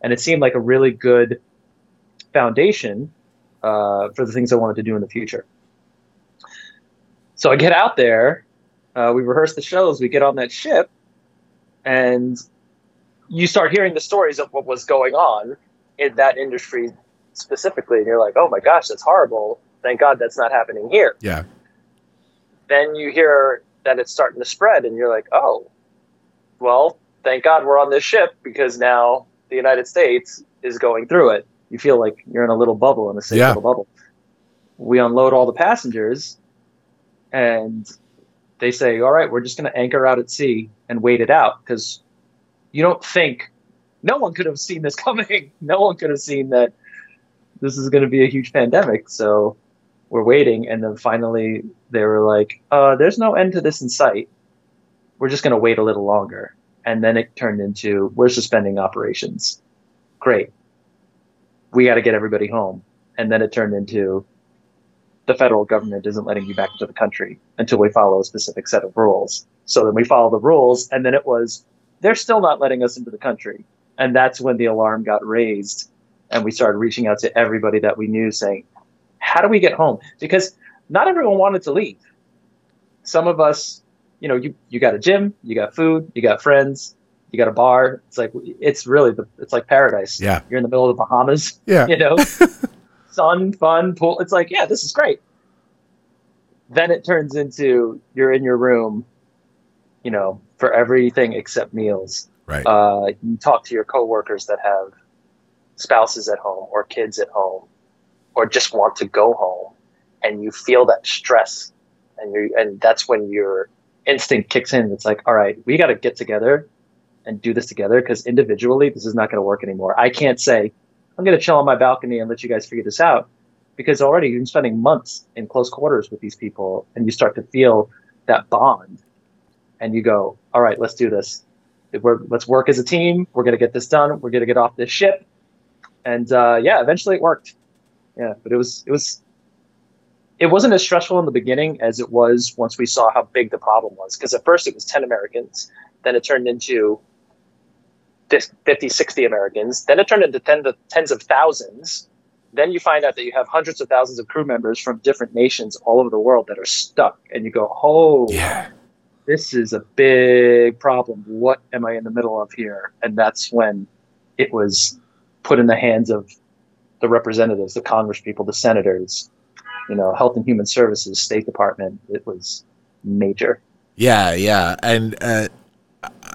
And it seemed like a really good foundation uh, for the things I wanted to do in the future. So I get out there, uh, we rehearse the shows, we get on that ship, and you start hearing the stories of what was going on in that industry specifically, and you're like, oh my gosh, that's horrible. Thank God that's not happening here. Yeah, Then you hear that it's starting to spread, and you're like, oh, well, thank God we're on this ship because now the United States is going through it. You feel like you're in a little bubble, in a safe Yeah. little bubble. We unload all the passengers, and they say, all right, we're just going to anchor out at sea and wait it out because you don't think no one could have seen this *laughs* coming. No one could have seen that this is going to be a huge pandemic. So we're waiting. And then finally they were like, uh, there's no end to this in sight. We're just going to wait a little longer. And then it turned into, we're suspending operations. Great. We got to get everybody home. And then it turned into, the federal government isn't letting you back into the country until we follow a specific set of rules. So then we follow the rules, and then it was they're still not letting us into the country. And that's when the alarm got raised, and we started reaching out to everybody that we knew, saying, "How do we get home?" Because not everyone wanted to leave. Some of us, you know, you you got a gym, you got food, you got friends, you got a bar. It's like it's really the it's like paradise. Yeah. you're in the middle of the Bahamas yeah, *laughs* you know, *laughs* sun, fun, pool. It's like, yeah, this is great. Then it turns into you're in your room, you know, for everything except meals. right. Uh, you talk to your coworkers that have spouses at home or kids at home, or just want to go home, and you feel that stress, and you and that's when your instinct kicks in. It's like, all right, we got to get together and do this together because individually this is not going to work anymore. I can't say I'm going to chill on my balcony and let you guys figure this out because already you've been spending months in close quarters with these people and you start to feel that bond and you go, all right, let's do this. We're, let's work as a team. We're going to get this done. We're going to get off this ship. And uh, yeah, eventually it worked. Yeah, but it was it was it wasn't as stressful in the beginning as it was once we saw how big the problem was. Because at first it was 10 Americans, then it turned into fif- 50, 60 Americans, then it turned into 10 to tens of thousands. Then you find out that you have hundreds of thousands of crew members from different nations all over the world that are stuck, and you go, "Oh, Yeah. this is a big problem. What am I in the middle of here?" And that's when it was put in the hands of the representatives, the Congress people, the senators, you know, Health and Human Services, State Department. It was major. Yeah, yeah, and uh,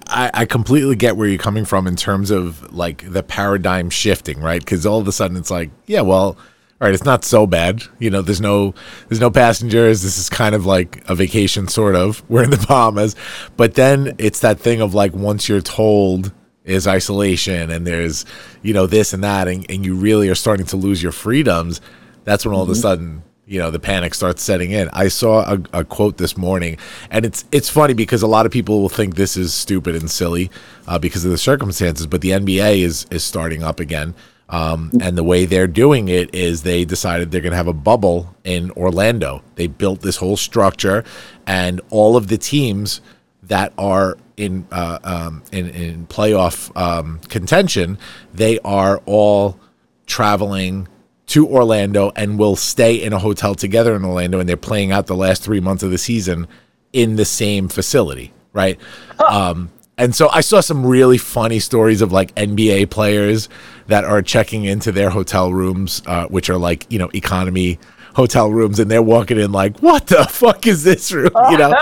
I, I completely get where you're coming from in terms of like the paradigm shifting, right? Because all of a sudden it's like, yeah, well, all right, it's not so bad. You know, there's no there's no passengers. This is kind of like a vacation, sort of. We're in the Bahamas, but then it's that thing of like once you're told is isolation and there's you know this and that, and, and you really are starting to lose your freedoms. That's when all of a sudden you know the panic starts setting in. I saw a, a quote this morning and it's it's funny because a lot of people will think this is stupid and silly uh, because of the circumstances but the nba is is starting up again um, and the way they're doing it is they decided they're going to have a bubble in orlando. They built this whole structure and all of the teams that are in uh, um, in, in playoff um, contention they are all traveling to Orlando and will stay in a hotel together in Orlando, and they're playing out the last three months of the season in the same facility, right? Um, and so I saw some really funny stories of like NBA players that are checking into their hotel rooms, uh, which are like you know economy hotel rooms, and they're walking in like, "What the fuck is this room?" *laughs* You know,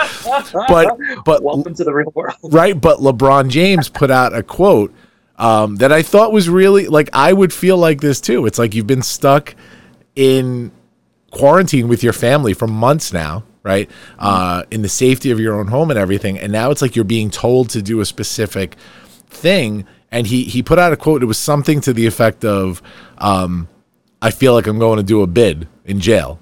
but but Welcome to the real world. *laughs* right? But LeBron James put out a quote um, that I thought was really like I would feel like this too. It's like you've been stuck in quarantine with your family for months now, right? Uh, in the safety of your own home and everything, and now it's like you're being told to do a specific thing. And he he put out a quote. It was something to the effect of, um, "I feel like I'm going to do a bid in jail."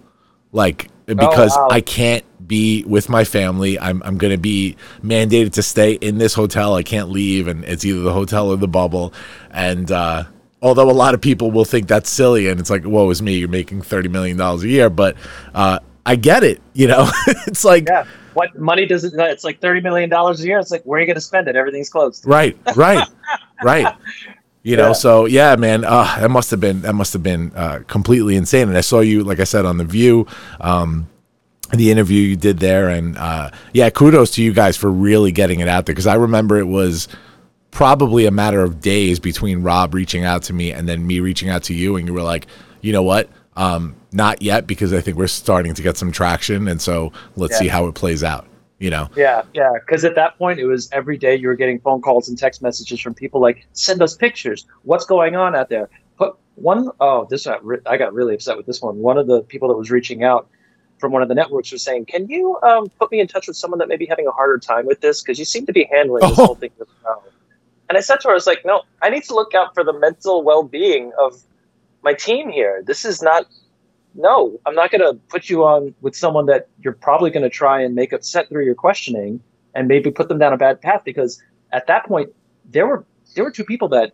like because wow. I can't be with my family. I'm I'm going to be mandated to stay in this hotel. I can't leave, and it's either the hotel or the bubble. And uh, although a lot of people will think that's silly, and it's like, "Whoa, is me? You're making thirty million dollars a year," but uh, I get it. You know, *laughs* it's like Yeah. What money does it? It's like thirty million dollars a year. It's like where are you going to spend it? Everything's closed. right, right, right. *laughs* You know, Yeah. so yeah, man, uh, that must have been that must have been uh, completely insane. And I saw you, like I said, on the View, um, the interview you did there, and uh, yeah, kudos to you guys for really getting it out there because I remember it was probably a matter of days between Rob reaching out to me and then me reaching out to you, and you were like, you know what, um, not yet because I think we're starting to get some traction, and so let's Yeah. see how it plays out. You know, Yeah, yeah. Because at that point, it was every day you were getting phone calls and text messages from people like, "Send us pictures. What's going on out there?" But one, oh, this re- I got really upset with this one. One of the people that was reaching out from one of the networks was saying, "Can you um, put me in touch with someone that may be having a harder time with this? Because you seem to be handling this Oh. whole thing really well." And I said to her, "I was like, no, I need to look out for the mental well-being of my team here. This is not no, I'm not going to put you on with someone that you're probably going to try and make upset through your questioning and maybe put them down a bad path because at that point there were there were two people that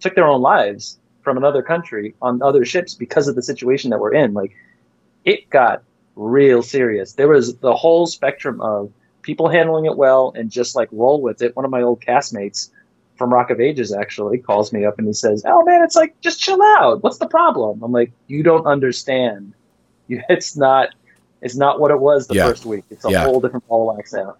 took their own lives from another country on other ships because of the situation that we're in. Like it got real serious. There was the whole spectrum of people handling it well and just like roll with it. One of my old castmates from Rock of Ages actually calls me up and he says, "Oh man, it's like just chill out. What's the problem?" I'm like, "You don't understand. You, *laughs* it's not. It's not what it was the Yeah. first week. It's a Yeah. whole different ball of wax now."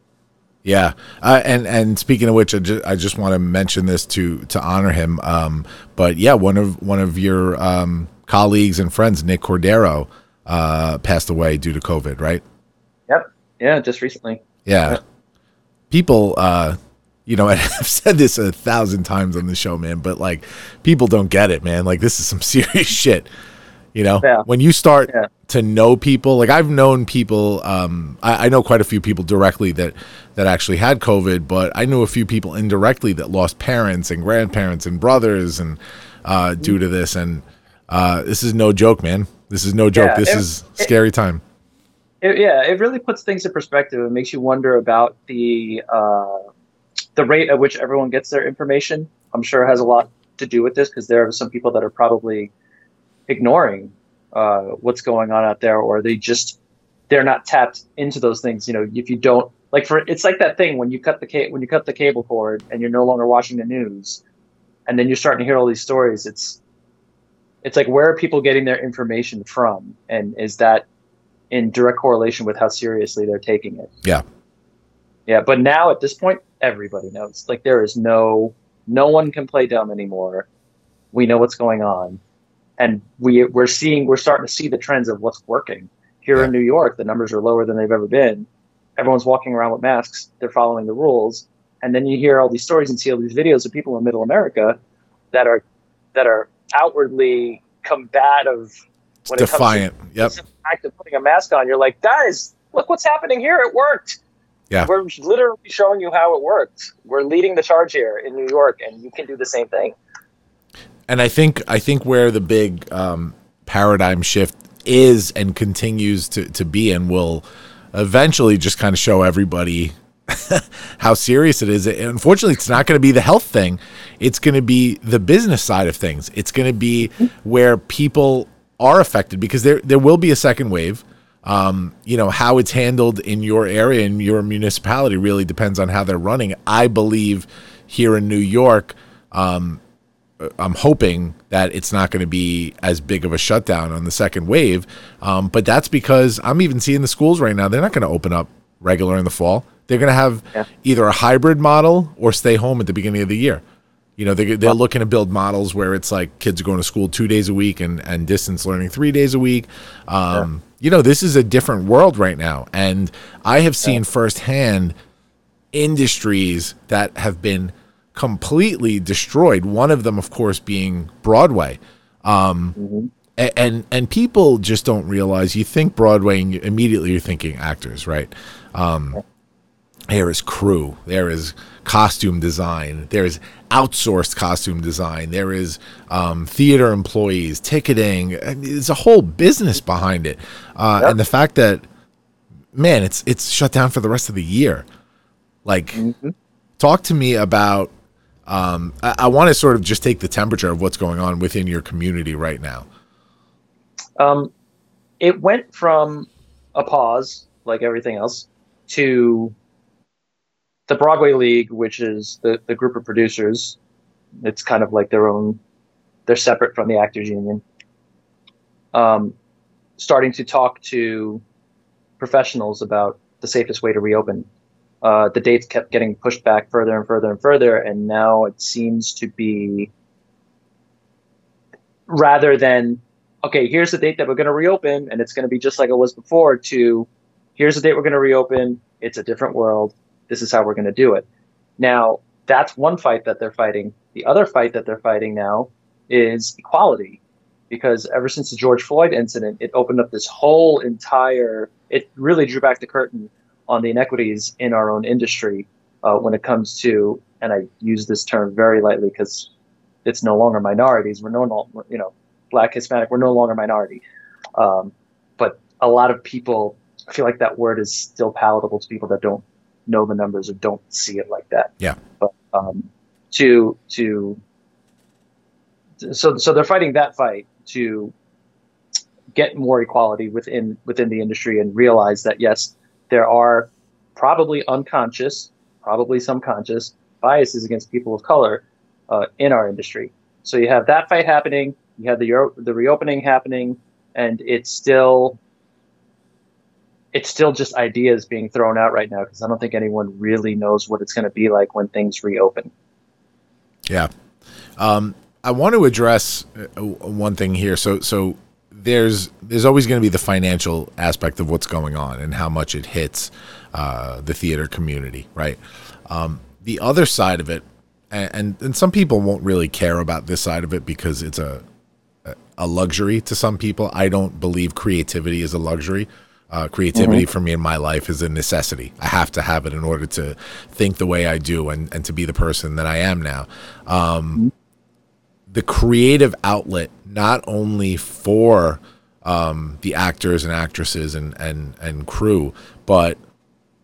Yeah, uh, and and speaking of which, I just, I just want to mention this to to honor him. Um, but yeah, one of one of your um, colleagues and friends, Nick Cordero, uh, passed away due to COVID. Right? Yep. Yeah, just recently. Yeah. People, uh, you know, *laughs* I've said this a thousand times on the show, man, but like, people don't get it, man. Like, this is some *laughs* serious shit. You know, Yeah. when you start Yeah. to know people, like I've known people, um, I, I know quite a few people directly that that actually had COVID, but I knew a few people indirectly that lost parents and grandparents and brothers and uh, due to this. And uh, this is no joke, man. This is no joke. Yeah, this it- is scary time. It, yeah, it really puts things in perspective. It makes you wonder about the uh, the rate at which everyone gets their information. I'm sure has a lot to do with this because there are some people that are probably ignoring uh, what's going on out there, or they just they're not tapped into those things. You know, if you don't like for it's like that thing when you cut the ca- when you cut the cable cord and you're no longer watching the news, and then you're starting to hear all these stories. It's it's like where are people getting their information from, and is that in direct correlation with how seriously they're taking it? Yeah. Yeah, but now at this point, everybody knows. Like there is no no one can play dumb anymore. We know what's going on, and we we're seeing we're starting to see the trends of what's working here Yeah. in New York. The numbers are lower than they've ever been. Everyone's walking around with masks. They're following the rules, and then you hear all these stories and see all these videos of people in Middle America that are that are outwardly combative. When it comes to Defiant. Yep. the act of putting a mask on, you're like, guys, look what's happening here. It worked. Yeah. We're literally showing you how it works. We're leading the charge here in New York, and you can do the same thing. and I think I think where the big um, paradigm shift is and continues to to be and will eventually just kind of show everybody *laughs* how serious it is. And unfortunately, it's not going to be the health thing. It's going to be the business side of things. It's going to be where people are affected because there there will be a second wave. Um, you know how it's handled in your area and your municipality really depends on how they're running. I believe here in New York, um, I'm hoping that it's not going to be as big of a shutdown on the second wave. Um, but that's because I'm even seeing the schools right now. They're not going to open up regular in the fall. They're going to have Yeah. either a hybrid model or stay home at the beginning of the year. You know, they, they're looking to build models where it's like kids are going to school two days a week and, and distance learning three days a week. Um, You know, this is a different world right now. And I have seen firsthand industries that have been completely destroyed. One of them, of course, being Broadway. Um, a- and and people just don't realize. You think Broadway, and immediately you're thinking actors, right? Um, there is crew, there is costume design, there is outsourced costume design, there is um, theater employees, ticketing. I mean, There's a whole business behind it, uh, and the fact that man, it's it's shut down for the rest of the year. Like, talk to me about. Um, I, I want to sort of just take the temperature of what's going on within your community right now. Um, it went from a pause, like everything else, to the Broadway League, which is the, the group of producers. It's kind of like their own, they're separate from the Actors Union. Um, starting to talk to professionals about the safest way to reopen. Uh, the dates kept getting pushed back further and further and further, and now it seems to be rather than okay, here's the date that we're going to reopen, and it's going to be just like it was before, to here's the date we're going to reopen, it's a different world, this is how we're going to do it. Now, that's one fight that they're fighting. The other fight that they're fighting now is equality, because ever since the George Floyd incident, it opened up this whole entire, it really drew back the curtain on the inequities in our own industry uh, when it comes to, and I use this term very lightly because it's no longer minorities. We're no longer, you know, black, Hispanic, we're no longer minority. Um, but a lot of people, I feel like that word is still palatable to people that don't know the numbers or don't see it like that. Yeah. But um, to to so so they're fighting that fight to get more equality within within the industry and realize that yes, there are probably unconscious, probably some conscious biases against people of color uh, in our industry. So you have that fight happening, you have the the reopening happening, and it's still it's still just ideas being thrown out right now because I don't think anyone really knows what it's going to be like when things reopen. Yeah. Um, I want to address uh, one thing here. So, so there's there's always going to be the financial aspect of what's going on and how much it hits uh, the theater community, right? Um, the other side of it, and, and and some people won't really care about this side of it because it's a a luxury to some people. I don't believe creativity is a luxury. Uh, creativity for me in my life is a necessity. I have to have it in order to think the way I do and, and to be the person that I am now. Um, the creative outlet, not only for um, the actors and actresses and, and, and crew, but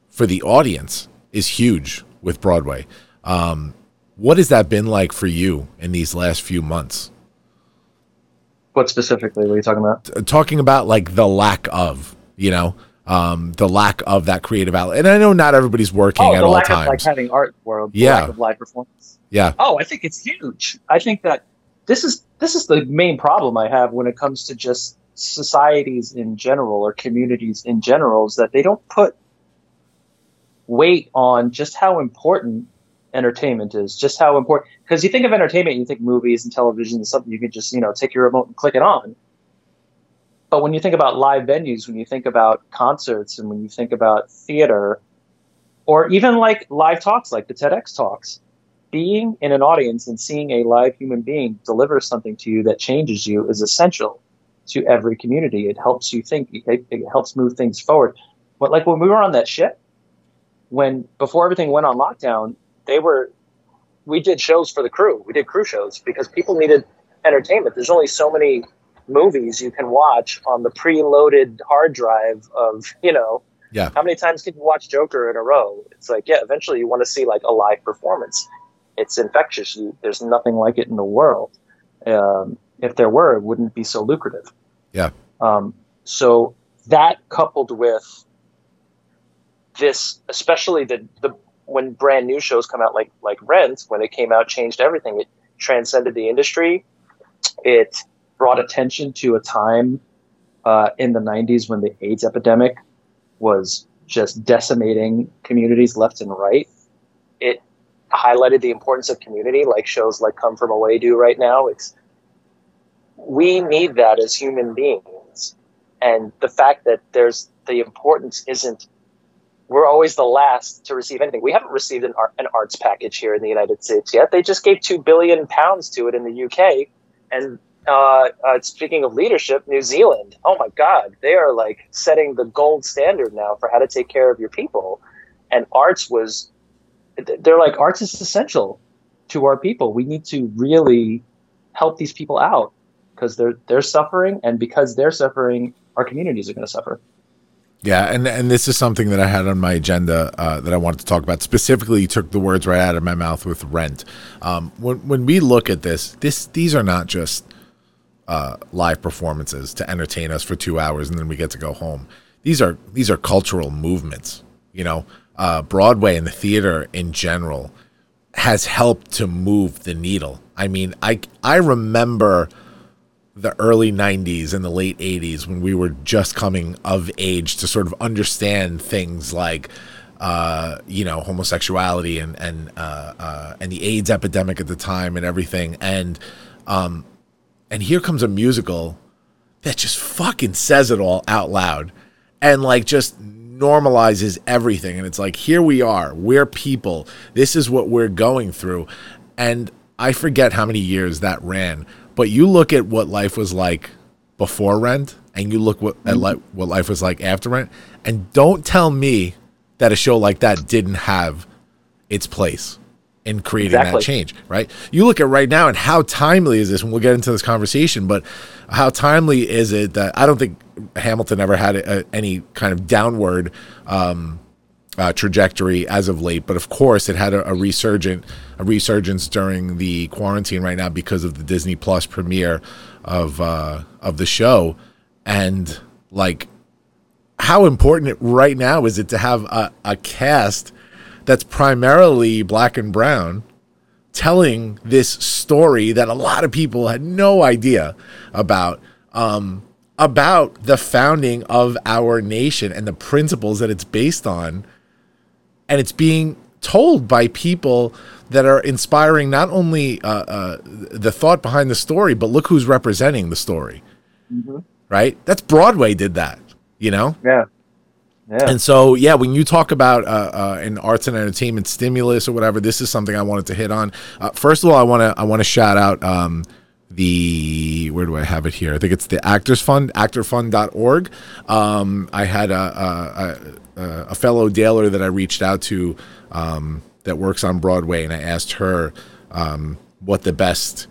for the audience is huge with Broadway. Um, what has that been like for you in these last few months? What specifically? What are you talking about? talking about like the lack of you know um, the lack of that creative outlet. And I know not everybody's working oh, at the all lack times. of like having art world, Yeah. lack of live performance. yeah, Oh, I think it's huge. I think that this is this is the main problem I have when it comes to just societies in general or communities in general is that they don't put weight on just how important entertainment is, just how important because you think of entertainment, you think movies and television and something you can just, you know, take your remote and click it on. But when you think about live venues, when you think about concerts and when you think about theater or even like live talks like the TEDx talks, being in an audience and seeing a live human being deliver something to you that changes you is essential to every community. It helps you think. It, it helps move things forward. But like when we were on that ship, when before everything went on lockdown, they were we did shows for the crew. We did crew shows because people needed entertainment. There's only so many movies you can watch on the preloaded hard drive of you know yeah, how many times can you watch Joker in a row? It's like, yeah, eventually you want to see like a live performance. It's infectious. You, there's nothing like it in the world. Um, if there were, it wouldn't be so lucrative. yeah, Um, so that coupled with this, especially the, the when brand new shows come out like like Rent, when it came out, changed everything. It transcended the industry. It brought attention to a time uh, in the '90s when the AIDS epidemic was just decimating communities left and right. It highlighted the importance of community, like shows like Come From Away do right now. It's we need that as human beings, and the fact that there's the importance isn't. We're always the last to receive anything. We haven't received an, art, an arts package here in the United States yet. They just gave two billion pounds to it in the UK, and uh, uh, speaking of leadership, New Zealand. Oh my God, they are like setting the gold standard now for how to take care of your people. And arts was, they're like arts is essential to our people. We need to really help these people out because they're they're suffering, and because they're suffering, our communities are going to suffer. yeah. And and this is something that I had on my agenda uh, that I wanted to talk about. Specifically, you took the words right out of my mouth with rent. Um, when when we look at this, this these are not just uh, live performances to entertain us for two hours and then we get to go home. These are these are cultural movements. You know, uh, Broadway and the theater in general has helped to move the needle. I mean, I I remember the early 90s and the late 80s when we were just coming of age to sort of understand things like uh, you know homosexuality and and uh, uh, and the AIDS epidemic at the time and everything and um, and here comes a musical that just fucking says it all out loud and like just normalizes everything. And it's like here we are. We're people. This is what we're going through. And i forget how many years that ran but you look at what life was like before rent and you look what at mm-hmm. li- what life was like after rent. And don't tell me that a show like that didn't have its place in creating that change, right? You look at right now and how timely is this, and we'll get into this conversation, but how timely is it that I don't think Hamilton ever had a, any kind of downward um, uh, trajectory as of late, but of course it had a, a resurgent, a resurgence during the quarantine right now because of the Disney Plus premiere of uh, of the show, and like how important it, right now is it to have a, a cast that's primarily black and brown telling this story that a lot of people had no idea about um, about the founding of our nation and the principles that it's based on. And it's being told by people that are inspiring not only uh, uh, the thought behind the story but look who's representing the story. Right? That's broadway did that you know? Yeah, yeah. and so, yeah, when you talk about uh, uh, an arts and entertainment stimulus or whatever, this is something I wanted to hit on. Uh, first of all, I want to I want to shout out um, the where do I have it here? I think it's the Actors Fund, actorsfund.org. Um, I had a, a, a, a fellow Daler that I reached out to um, that works on Broadway, and I asked her um, what the best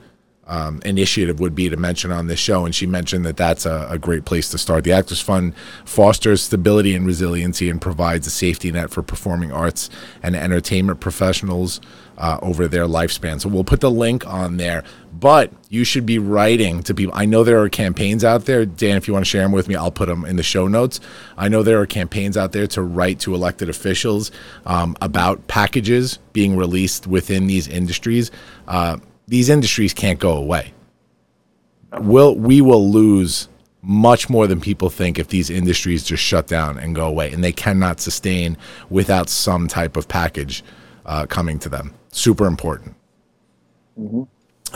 um, initiative would be to mention on this show. And she mentioned that that's a, a, great place to start. The Actors Fund fosters stability and resiliency and provides a safety net for performing arts and entertainment professionals uh, over their lifespan. So we'll put the link on there. But you should be writing to people. I know there are campaigns out there. Dan, if you want to share them with me, I'll put them in the show notes. I know there are campaigns out there to write to elected officials um, about packages being released within these industries. Uh, these industries can't go away. Will we will lose much more than people think if these industries just shut down and go away, and they cannot sustain without some type of package uh, coming to them. Super important. Mm-hmm.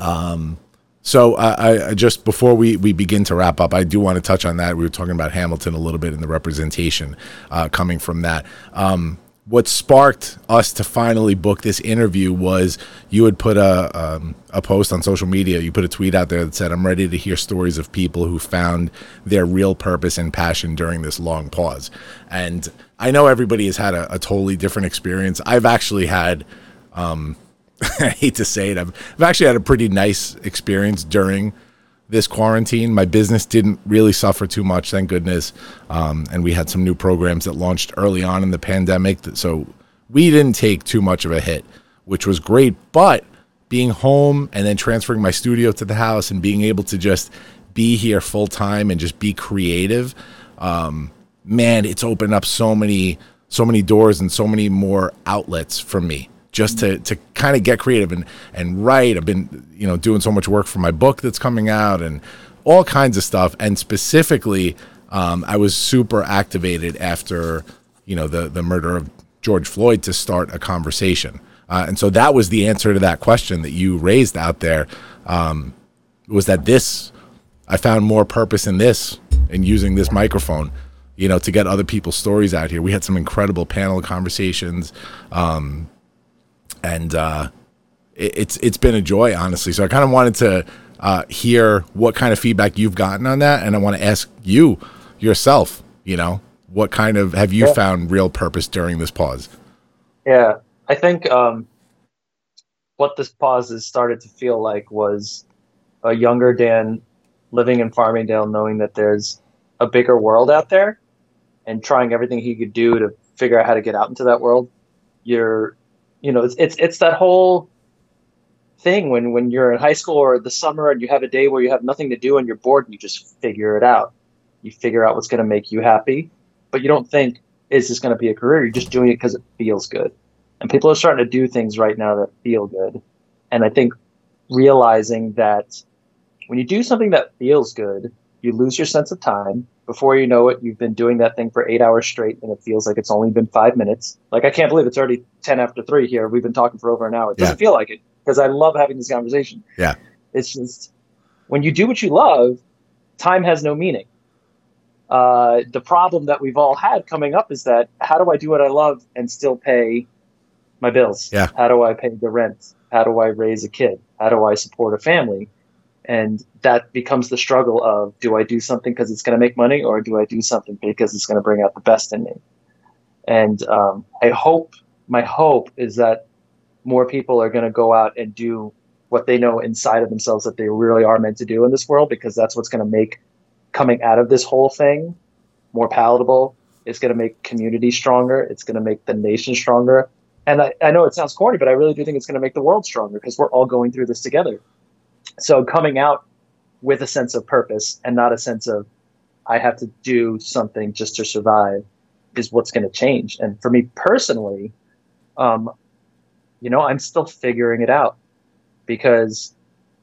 Um, so I, I, just before we, we begin to wrap up, I do want to touch on that. We were talking about Hamilton a little bit and the representation uh, coming from that. Um, what sparked us to finally book this interview was you had put a um, a post on social media. You put a tweet out there that said, "I'm ready to hear stories of people who found their real purpose and passion during this long pause." And I know everybody has had a, a totally different experience. I've actually had, um, *laughs* I hate to say it, I've, I've actually had a pretty nice experience during this quarantine. My business didn't really suffer too much, thank goodness. Um, and we had some new programs that launched early on in the pandemic. So we didn't take too much of a hit, which was great. But being home and then transferring my studio to the house and being able to just be here full time and just be creative, um, man, it's opened up so many so many doors and so many more outlets for me just to to kind of get creative and and write. I've been you know doing so much work for my book that's coming out and all kinds of stuff. And specifically, um, I was super activated after you know the the murder of George Floyd to start a conversation. Uh, and so that was the answer to that question that you raised out there. Um, was that this? I found more purpose in this and using this microphone you know, to get other people's stories out here. We had some incredible panel conversations. Um, and uh, it, it's it's been a joy, honestly. So I kind of wanted to uh, hear what kind of feedback you've gotten on that, and I want to ask you yourself. You know, what kind of have you yeah. found real purpose during this pause? Yeah, I think um, what this pause has started to feel like was a younger Dan living in Farmingdale, knowing that there's a bigger world out there, and trying everything he could do to figure out how to get out into that world. You're you know, it's it's it's that whole thing when when you're in high school or the summer and you have a day where you have nothing to do and you're bored and you just figure it out. You figure out what's going to make you happy, but you don't think is this going to be a career? You're just doing it because it feels good. And people are starting to do things right now that feel good. And I think realizing that when you do something that feels good, you lose your sense of time before you know it, you've been doing that thing for eight hours straight and it feels like it's only been five minutes. Like, I can't believe it's already 10 after three here. We've been talking for over an hour. It doesn't yeah. feel like it because I love having this conversation. Yeah. It's just when you do what you love, time has no meaning. Uh, the problem that we've all had coming up is that how do I do what I love and still pay my bills? Yeah. How do I pay the rent? How do I raise a kid? How do I support a family? And that becomes the struggle of do I do something because it's going to make money or do I do something because it's going to bring out the best in me? And um, I hope my hope is that more people are going to go out and do what they know inside of themselves that they really are meant to do in this world because that's what's going to make coming out of this whole thing more palatable. It's going to make community stronger. It's going to make the nation stronger. And I, I know it sounds corny, but I really do think it's going to make the world stronger because we're all going through this together. So coming out with a sense of purpose and not a sense of I have to do something just to survive is what's going to change. And for me personally, um, you know, I'm still figuring it out because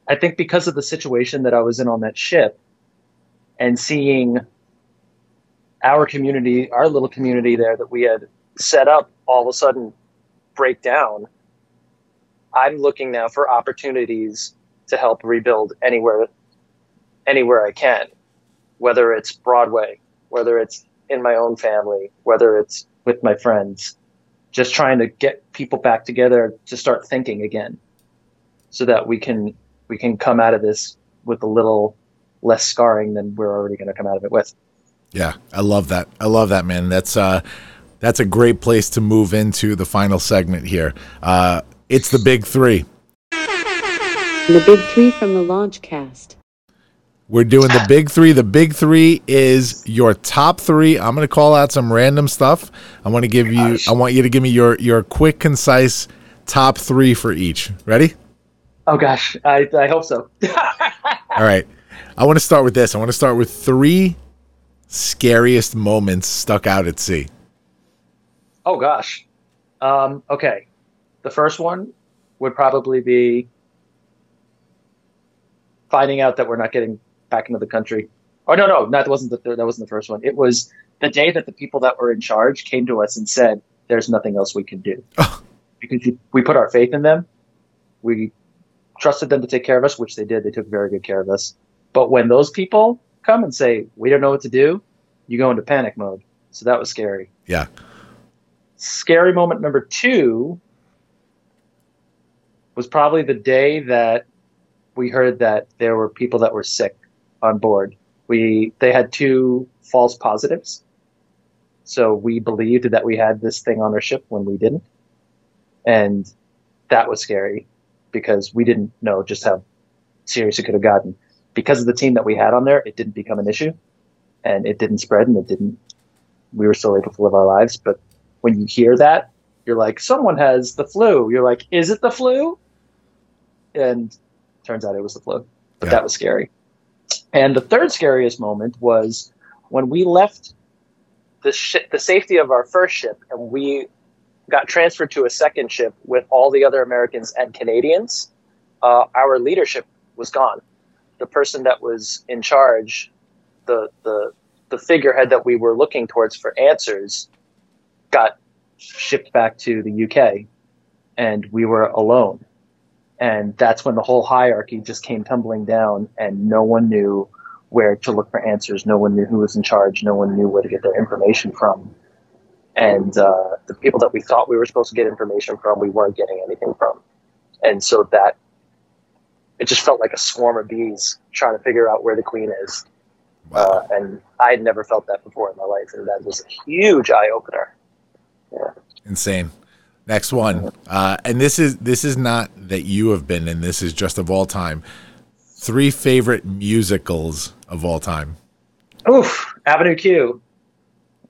I think because of the situation that I was in on that ship and seeing our community, our little community there that we had set up all of a sudden break down, I'm looking now for opportunities to help rebuild anywhere anywhere I can, whether it's Broadway, whether it's in my own family, whether it's with my friends, just trying to get people back together to start thinking again so that we can we can come out of this with a little less scarring than we're already going to come out of it with. Yeah, I love that. I love that, man. That's uh that's a great place to move into the final segment here. Uh it's the big 3. The big three from the Launchcast. We're doing the big three. The big three is your top three. I'm going to call out some random stuff. I want to give you. I want you to give me your your quick, concise top three for each. Ready? Oh gosh, I, I hope so. *laughs* All right. I want to start with this. I want to start with three scariest moments stuck out at sea. oh gosh. Um, okay. The first one would probably be finding out that we're not getting back into the country. Oh no, no, that wasn't the third, that wasn't the first one. It was the day that the people that were in charge came to us and said, "There's nothing else we can do," oh. because we- we put our faith in them. We trusted them to take care of us, which they did. They took very good care of us. But when those people come and say, "We don't know what to do," you go into panic mode. So that was scary Yeah. scary moment number two was probably the day that we heard that there were people that were sick on board. We they had two false positives, so we believed that we had this thing on our ship when we didn't, and that was scary because we didn't know just how serious it could have gotten. Because of the team that we had on there, it didn't become an issue, and it didn't spread, and it didn't. We were still able to live our lives, but when you hear that, you're like, someone has the flu. You're like, is it the flu? And turns out it was the flu. But Yeah. that was scary. And the third scariest moment was when we left the shi the safety of our first ship and we got transferred to a second ship with all the other Americans and Canadians. Uh, our leadership was gone. The person that was in charge, the the the figurehead that we were looking towards for answers, got shipped back to the UK, and we were alone. And that's when the whole hierarchy just came tumbling down, and no one knew where to look for answers. No one knew who was in charge. No one knew where to get their information from. And uh, the people that we thought we were supposed to get information from, we weren't getting anything from. And so that it just felt like a swarm of bees trying to figure out where the queen is. Uh, and I had never felt that before in my life, and that was a huge eye opener. Yeah. Insane. Next one. Uh, and this is this is not that you have been in. This is just of all time. Three favorite musicals of all time. Oof, Avenue Q.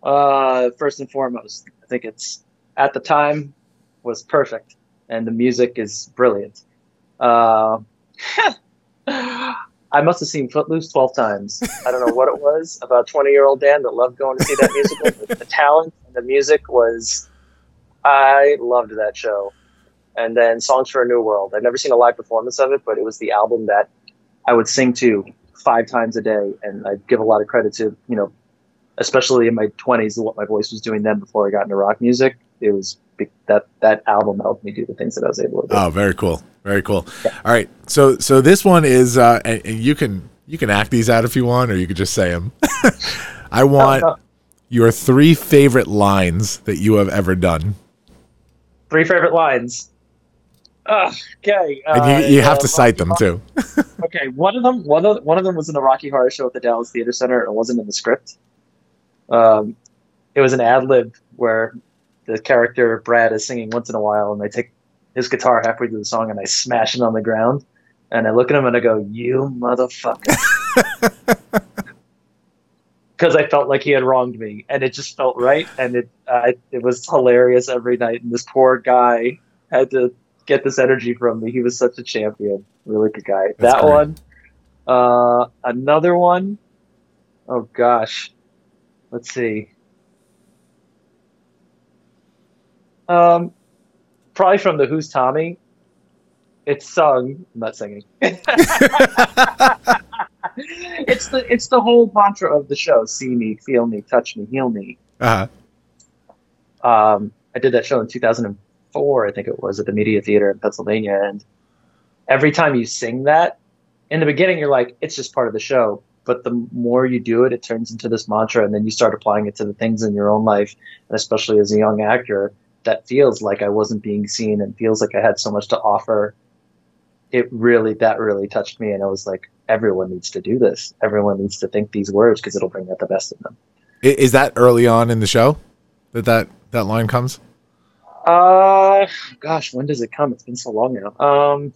Uh, first and foremost, I think it's at the time was perfect, and the music is brilliant. Uh, *laughs* I must have seen Footloose twelve times. I don't know what it was about twenty-year-old Dan that loved going to see that musical. the talent and the music was, I loved that show. And then Songs for a New World. I've never seen a live performance of it, but it was the album that I would sing to five times a day, and I give a lot of credit to you know, especially in my twenties, what my voice was doing then before I got into rock music. It was that that album helped me do the things that I was able to do. Oh, very cool. Very cool. All right. So so this one is uh and, and you can you can act these out if you want or you could just say them. *laughs* I want *laughs* your three favorite lines that you have ever done. Three favorite lines. Ugh, okay, And you, you have uh, to cite them too. okay, one of them, one of one of them was in the Rocky Horror Show at the Dallas Theater Center. It wasn't in the script. Um, it was an ad lib where the character Brad is singing once in a while, and I take his guitar halfway through the song and I smash it on the ground, and I look at him and I go, "You motherfucker," *laughs* because I felt like he had wronged me, and it just felt right, and it uh, it was hilarious every night. And this poor guy had to get this energy from me. He was such a champion, really good guy. That's that great. one, uh, another one. Oh gosh, let's see. Um, probably from the Who's Tommy. It's sung. I'm not singing. *laughs* *laughs* it's the it's the whole mantra of the show: see me, feel me, touch me, heal me. Uh-huh. Um, I did that show in 2004, I think it was, at the Media Theater in Pennsylvania. And every time you sing that, in the beginning, you're like, it's just part of the show. But the more you do it, it turns into this mantra, and then you start applying it to the things in your own life, and especially as a young actor, that feels like I wasn't being seen and feels like I had so much to offer. It really, that really touched me, and I was like, everyone needs to do this. Everyone needs to think these words because it'll bring out the best in them. Is that early on in the show that that, that line comes? Uh, gosh, when does it come? It's been so long now. Um,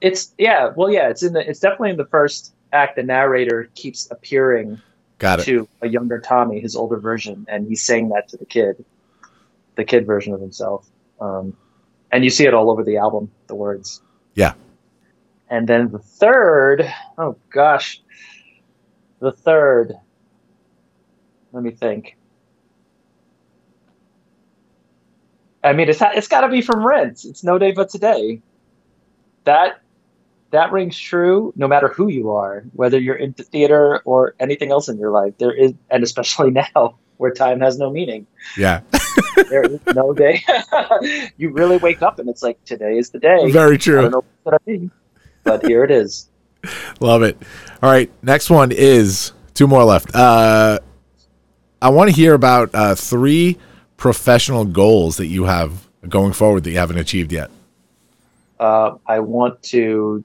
It's yeah, well, yeah, it's in the it's definitely in the first act. The narrator keeps appearing Got it. to a younger Tommy, his older version, and he's saying that to the kid, the kid version of himself. Um, and you see it all over the album, the words. Yeah. And then the third, oh gosh, the third. Let me think. I mean, it's it's got to be from Rent. It's No Day But Today. That that rings true no matter who you are, whether you're into theater or anything else in your life. There is, and especially *laughs* now where time has no meaning. Yeah. *laughs* There is no day. *laughs* you really wake up and it's like today is the day. Very I true. Don't know what I mean, but here it is. *laughs* Love it. All right, next one is two more left. Uh, I want to hear about uh, three professional goals that you have going forward that you haven't achieved yet. Uh, I want to.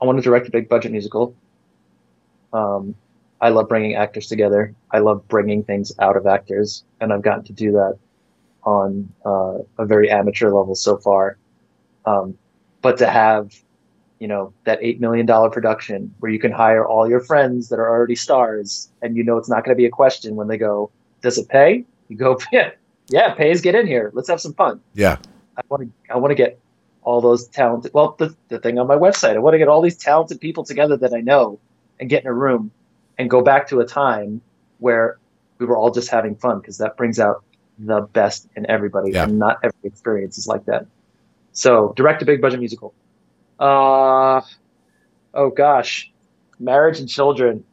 I want to direct a big budget musical. Um, I love bringing actors together. I love bringing things out of actors, and I've gotten to do that on uh, a very amateur level so far. Um, but to have, you know, that eight million dollar production where you can hire all your friends that are already stars, and you know it's not going to be a question when they go, "Does it pay?" You go, *laughs* "Yeah, yeah, pays. Get in here. Let's have some fun." Yeah. I want to I want to get all those talented well the, the thing on my website I want to get all these talented people together that I know and get in a room and go back to a time where we were all just having fun because that brings out the best in everybody Yeah. and not every experience is like that. So direct a big budget musical. Uh oh gosh. Marriage and children.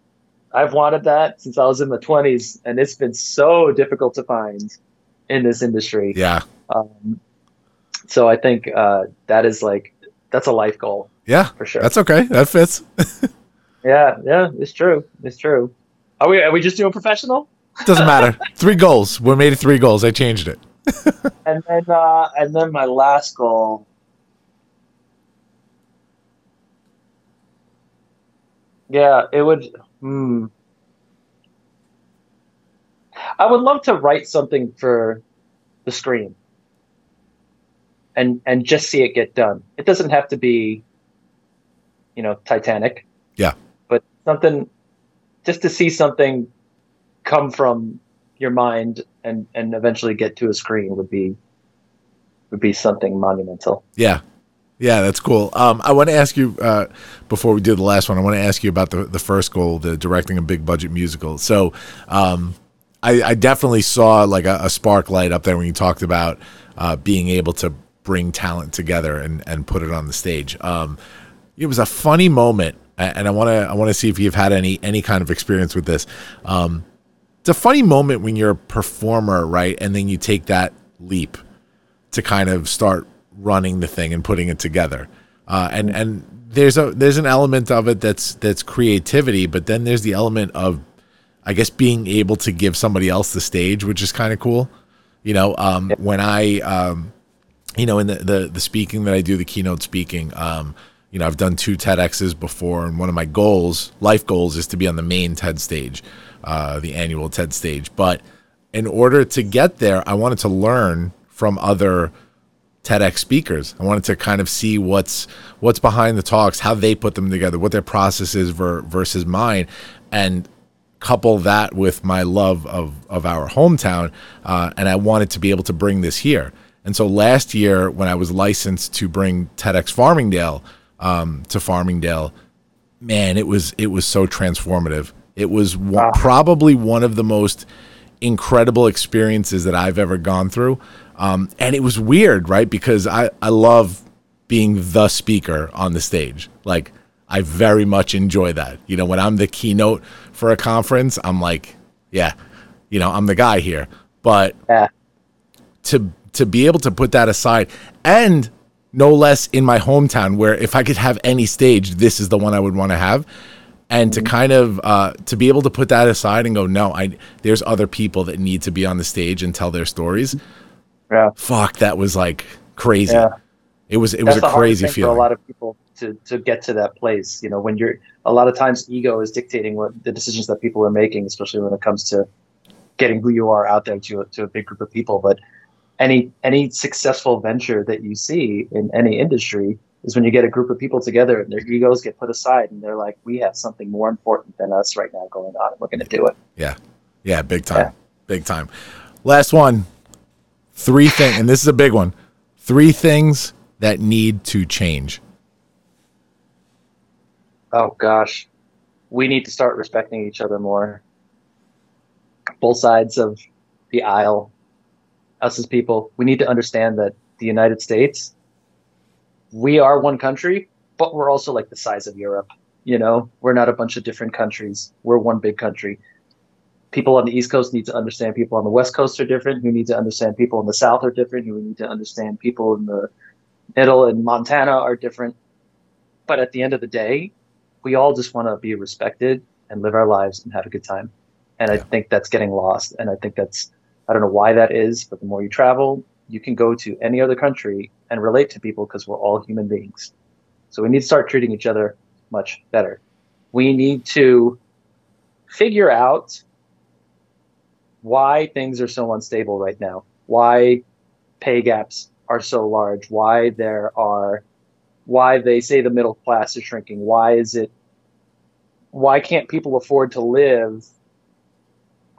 I've wanted that since I was in the 20s and it's been so difficult to find in this industry. Yeah. Um, so I think uh, that is like that's a life goal Yeah. for sure. That's okay. That fits. *laughs* yeah, yeah, it's true. It's true. Are we are we just doing professional? Doesn't matter. *laughs* three goals. We made it three goals. I changed it. *laughs* And then uh, and then my last goal. Yeah, it would. Hmm. I would love to write something for the screen, and and just see it get done. It doesn't have to be, you know, Titanic. Yeah. But something, just to see something come from your mind and and eventually get to a screen would be would be something monumental. Yeah. Yeah, that's cool. Um, I want to ask you uh, before we do the last one. I want to ask you about the the first goal, the directing a big budget musical. So, um, I, I definitely saw like a, a spark light up there when you talked about uh, being able to bring talent together and and put it on the stage. Um, it was a funny moment, and I want to I want to see if you've had any any kind of experience with this. Um, it's a funny moment when you're a performer, right, and then you take that leap to kind of start running the thing and putting it together. Uh, and and there's a there's an element of it that's that's creativity, but then there's the element of I guess being able to give somebody else the stage, which is kind of cool. You know, um, when I um, you know in the, the the speaking that I do, the keynote speaking, um, you know, I've done two TEDx's before, and one of my goals, life goals, is to be on the main TED stage, uh, the annual TED stage. But in order to get there, I wanted to learn from other TEDx speakers. I wanted to kind of see what's what's behind the talks, how they put them together, what their process is ver- versus mine, and couple that with my love of of our hometown. Uh, and I wanted to be able to bring this here. And so last year, when I was licensed to bring TEDx Farmingdale um, to Farmingdale, man, it was it was so transformative. It was one, probably one of the most incredible experiences that I've ever gone through. Um, and it was weird, right? Because I, I love being the speaker on the stage. Like, I very much enjoy that. You know, when I'm the keynote for a conference, I'm like, yeah, you know, I'm the guy here. But Yeah. to to be able to put that aside and no less in my hometown where if I could have any stage, this is the one I would want to have. And to kind of uh, to be able to put that aside and go, no, I there's other people that need to be on the stage and tell their stories. Yeah. Fuck, that was like crazy. Yeah. It was it That's was a crazy feeling. for a lot of people to to get to that place. You know, when you're a lot of times ego is dictating what the decisions that people are making, especially when it comes to getting who you are out there to a, to a big group of people. But any any successful venture that you see in any industry is when you get a group of people together and their egos get put aside and they're like, we have something more important than us right now going on and we're going to do it. Yeah. Yeah, big time. Yeah. Big time. Last one. Three things, and this is a big one. Three things that need to change. Oh gosh, we need to start respecting each other more. Both sides of the aisle, us as people, we need to understand that the United States, we are one country, but we're also like the size of Europe. You know, we're not a bunch of different countries. We're one big country. People on the East Coast need to understand people on the West Coast are different. Who need to understand people in the South are different. Who need to understand people in the middle and Montana are different. But at the end of the day, we all just want to be respected and live our lives and have a good time. And I think that's getting lost. And I think that's, I don't know why that is, but the more you travel, you can go to any other country and relate to people because we're all human beings. So we need to start treating each other much better. We need to figure out why things are so unstable right now, why pay gaps are so large, why there are why they say the middle class is shrinking. Why is it? Why can't people afford to live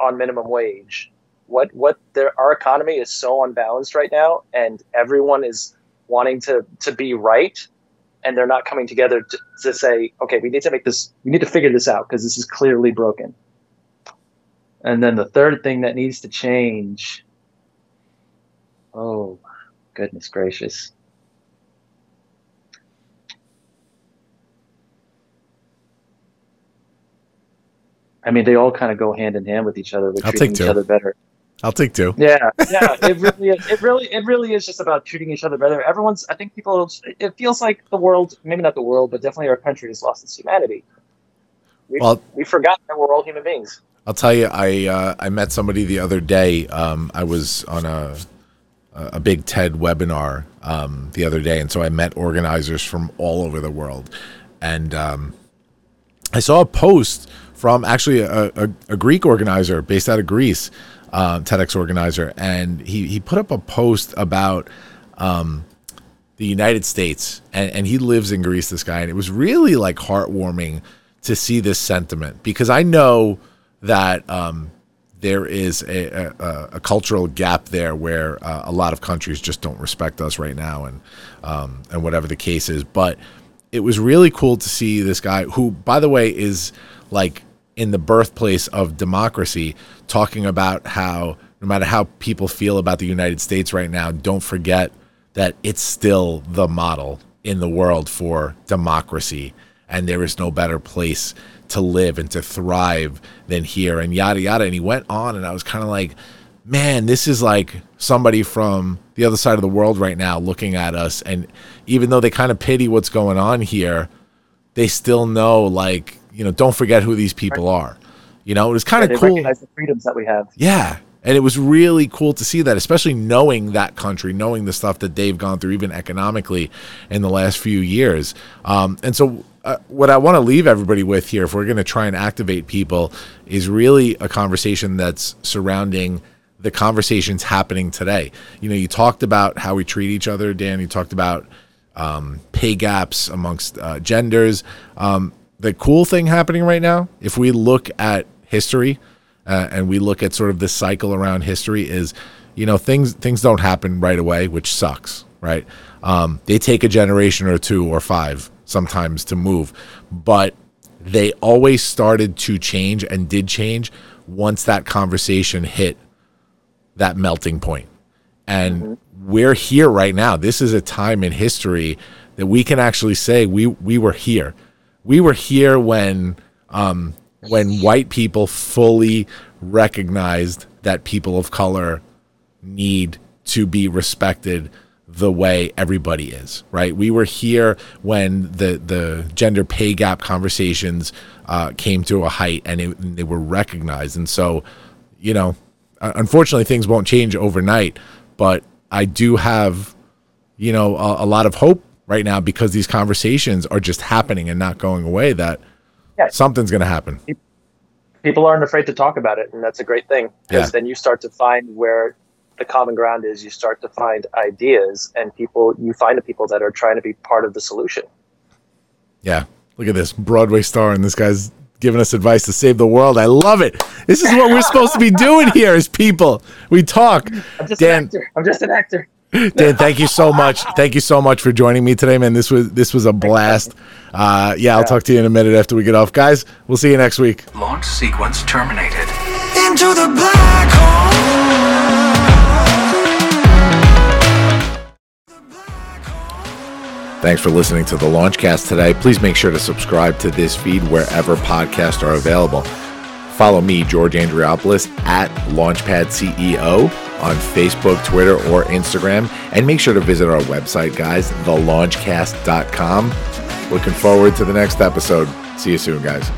on minimum wage? What what our economy is so unbalanced right now, and everyone is wanting to to be right, and they're not coming together to, to say, okay, we need to make this, we need to figure this out because this is clearly broken. And then the third thing that needs to change. Oh, goodness gracious. I mean, they all kind of go hand in hand with each other. I'll treating take each two. other better. I'll take two. Yeah, yeah. It really, is, it really, it really is just about treating each other better. Everyone's. I think people. It feels like the world, maybe not the world, but definitely our country has lost its humanity. We Well- we forgot that we're all human beings. I'll tell you, I uh, I met somebody the other day. Um, I was on a a big TED webinar um, the other day, and so I met organizers from all over the world, and um, I saw a post from actually a, a, a Greek organizer based out of Greece, uh, TEDx organizer, and he he put up a post about um, the United States, and, and he lives in Greece. This guy, and it was really like heartwarming to see this sentiment because I know that um, there is a, a, a cultural gap there where uh, a lot of countries just don't respect us right now, and um, and whatever the case is. But it was really cool to see this guy, who, by the way, is like in the birthplace of democracy, talking about how no matter how people feel about the United States right now, don't forget that it's still the model in the world for democracy, and there is no better place to live and to thrive than here, and yada yada. And he went on, and I was kind of like, man, this is like somebody from the other side of the world right now looking at us, and even though they kind of pity what's going on here, they still know, like, you know, don't forget who these people are. You know, it was kind They of cool. recognize the freedoms that we have. Yeah. And it was really cool to see that, especially knowing that country, knowing the stuff that they've gone through, even economically, in the last few years. Um, and so, uh, what I want to leave everybody with here, if we're going to try and activate people, is really a conversation that's surrounding the conversations happening today. You know, you talked about how we treat each other, Dan. You talked about um, pay gaps amongst uh, genders. Um, the cool thing happening right now, if we look at history uh, and we look at sort of the cycle around history, is you know things things don't happen right away, which sucks, right? Um, they take a generation or two or five sometimes to move, but they always started to change and did change once that conversation hit that melting point. And we're here right now. This is a time in history that we can actually say we we were here. We were here when um, when white people fully recognized that people of color need to be respected the way everybody is, right? We were here when the the gender pay gap conversations uh, came to a height and, it, they were recognized. And so, you know, unfortunately, things won't change overnight. But I do have, you know, a, a lot of hope right now because these conversations are just happening and not going away. That Yeah. something's going to happen. People aren't afraid to talk about it, and that's a great thing because Yeah. then you start to find where the common ground is you start to find ideas and people you find the people that are trying to be part of the solution. Yeah. Look at this Broadway star, and this guy's giving us advice to save the world. I love it. This is what we're supposed to be doing here as people. We talk. I'm just Dan, an actor. I'm just an actor. *laughs* Dan, thank you so much. Thank you so much for joining me today, man. This was this was a blast. Uh, yeah, I'll talk to you in a minute after we get off, guys. We'll see you next week. Launch sequence terminated. Into the black hole. Thanks for listening to the Launchcast today. Please make sure to subscribe to this feed wherever podcasts are available. Follow me, George Andriopoulos, at Launchpad CEO on Facebook, Twitter, or Instagram. And make sure to visit our website, guys, thelaunchcast.com. Looking forward to the next episode. See you soon, guys.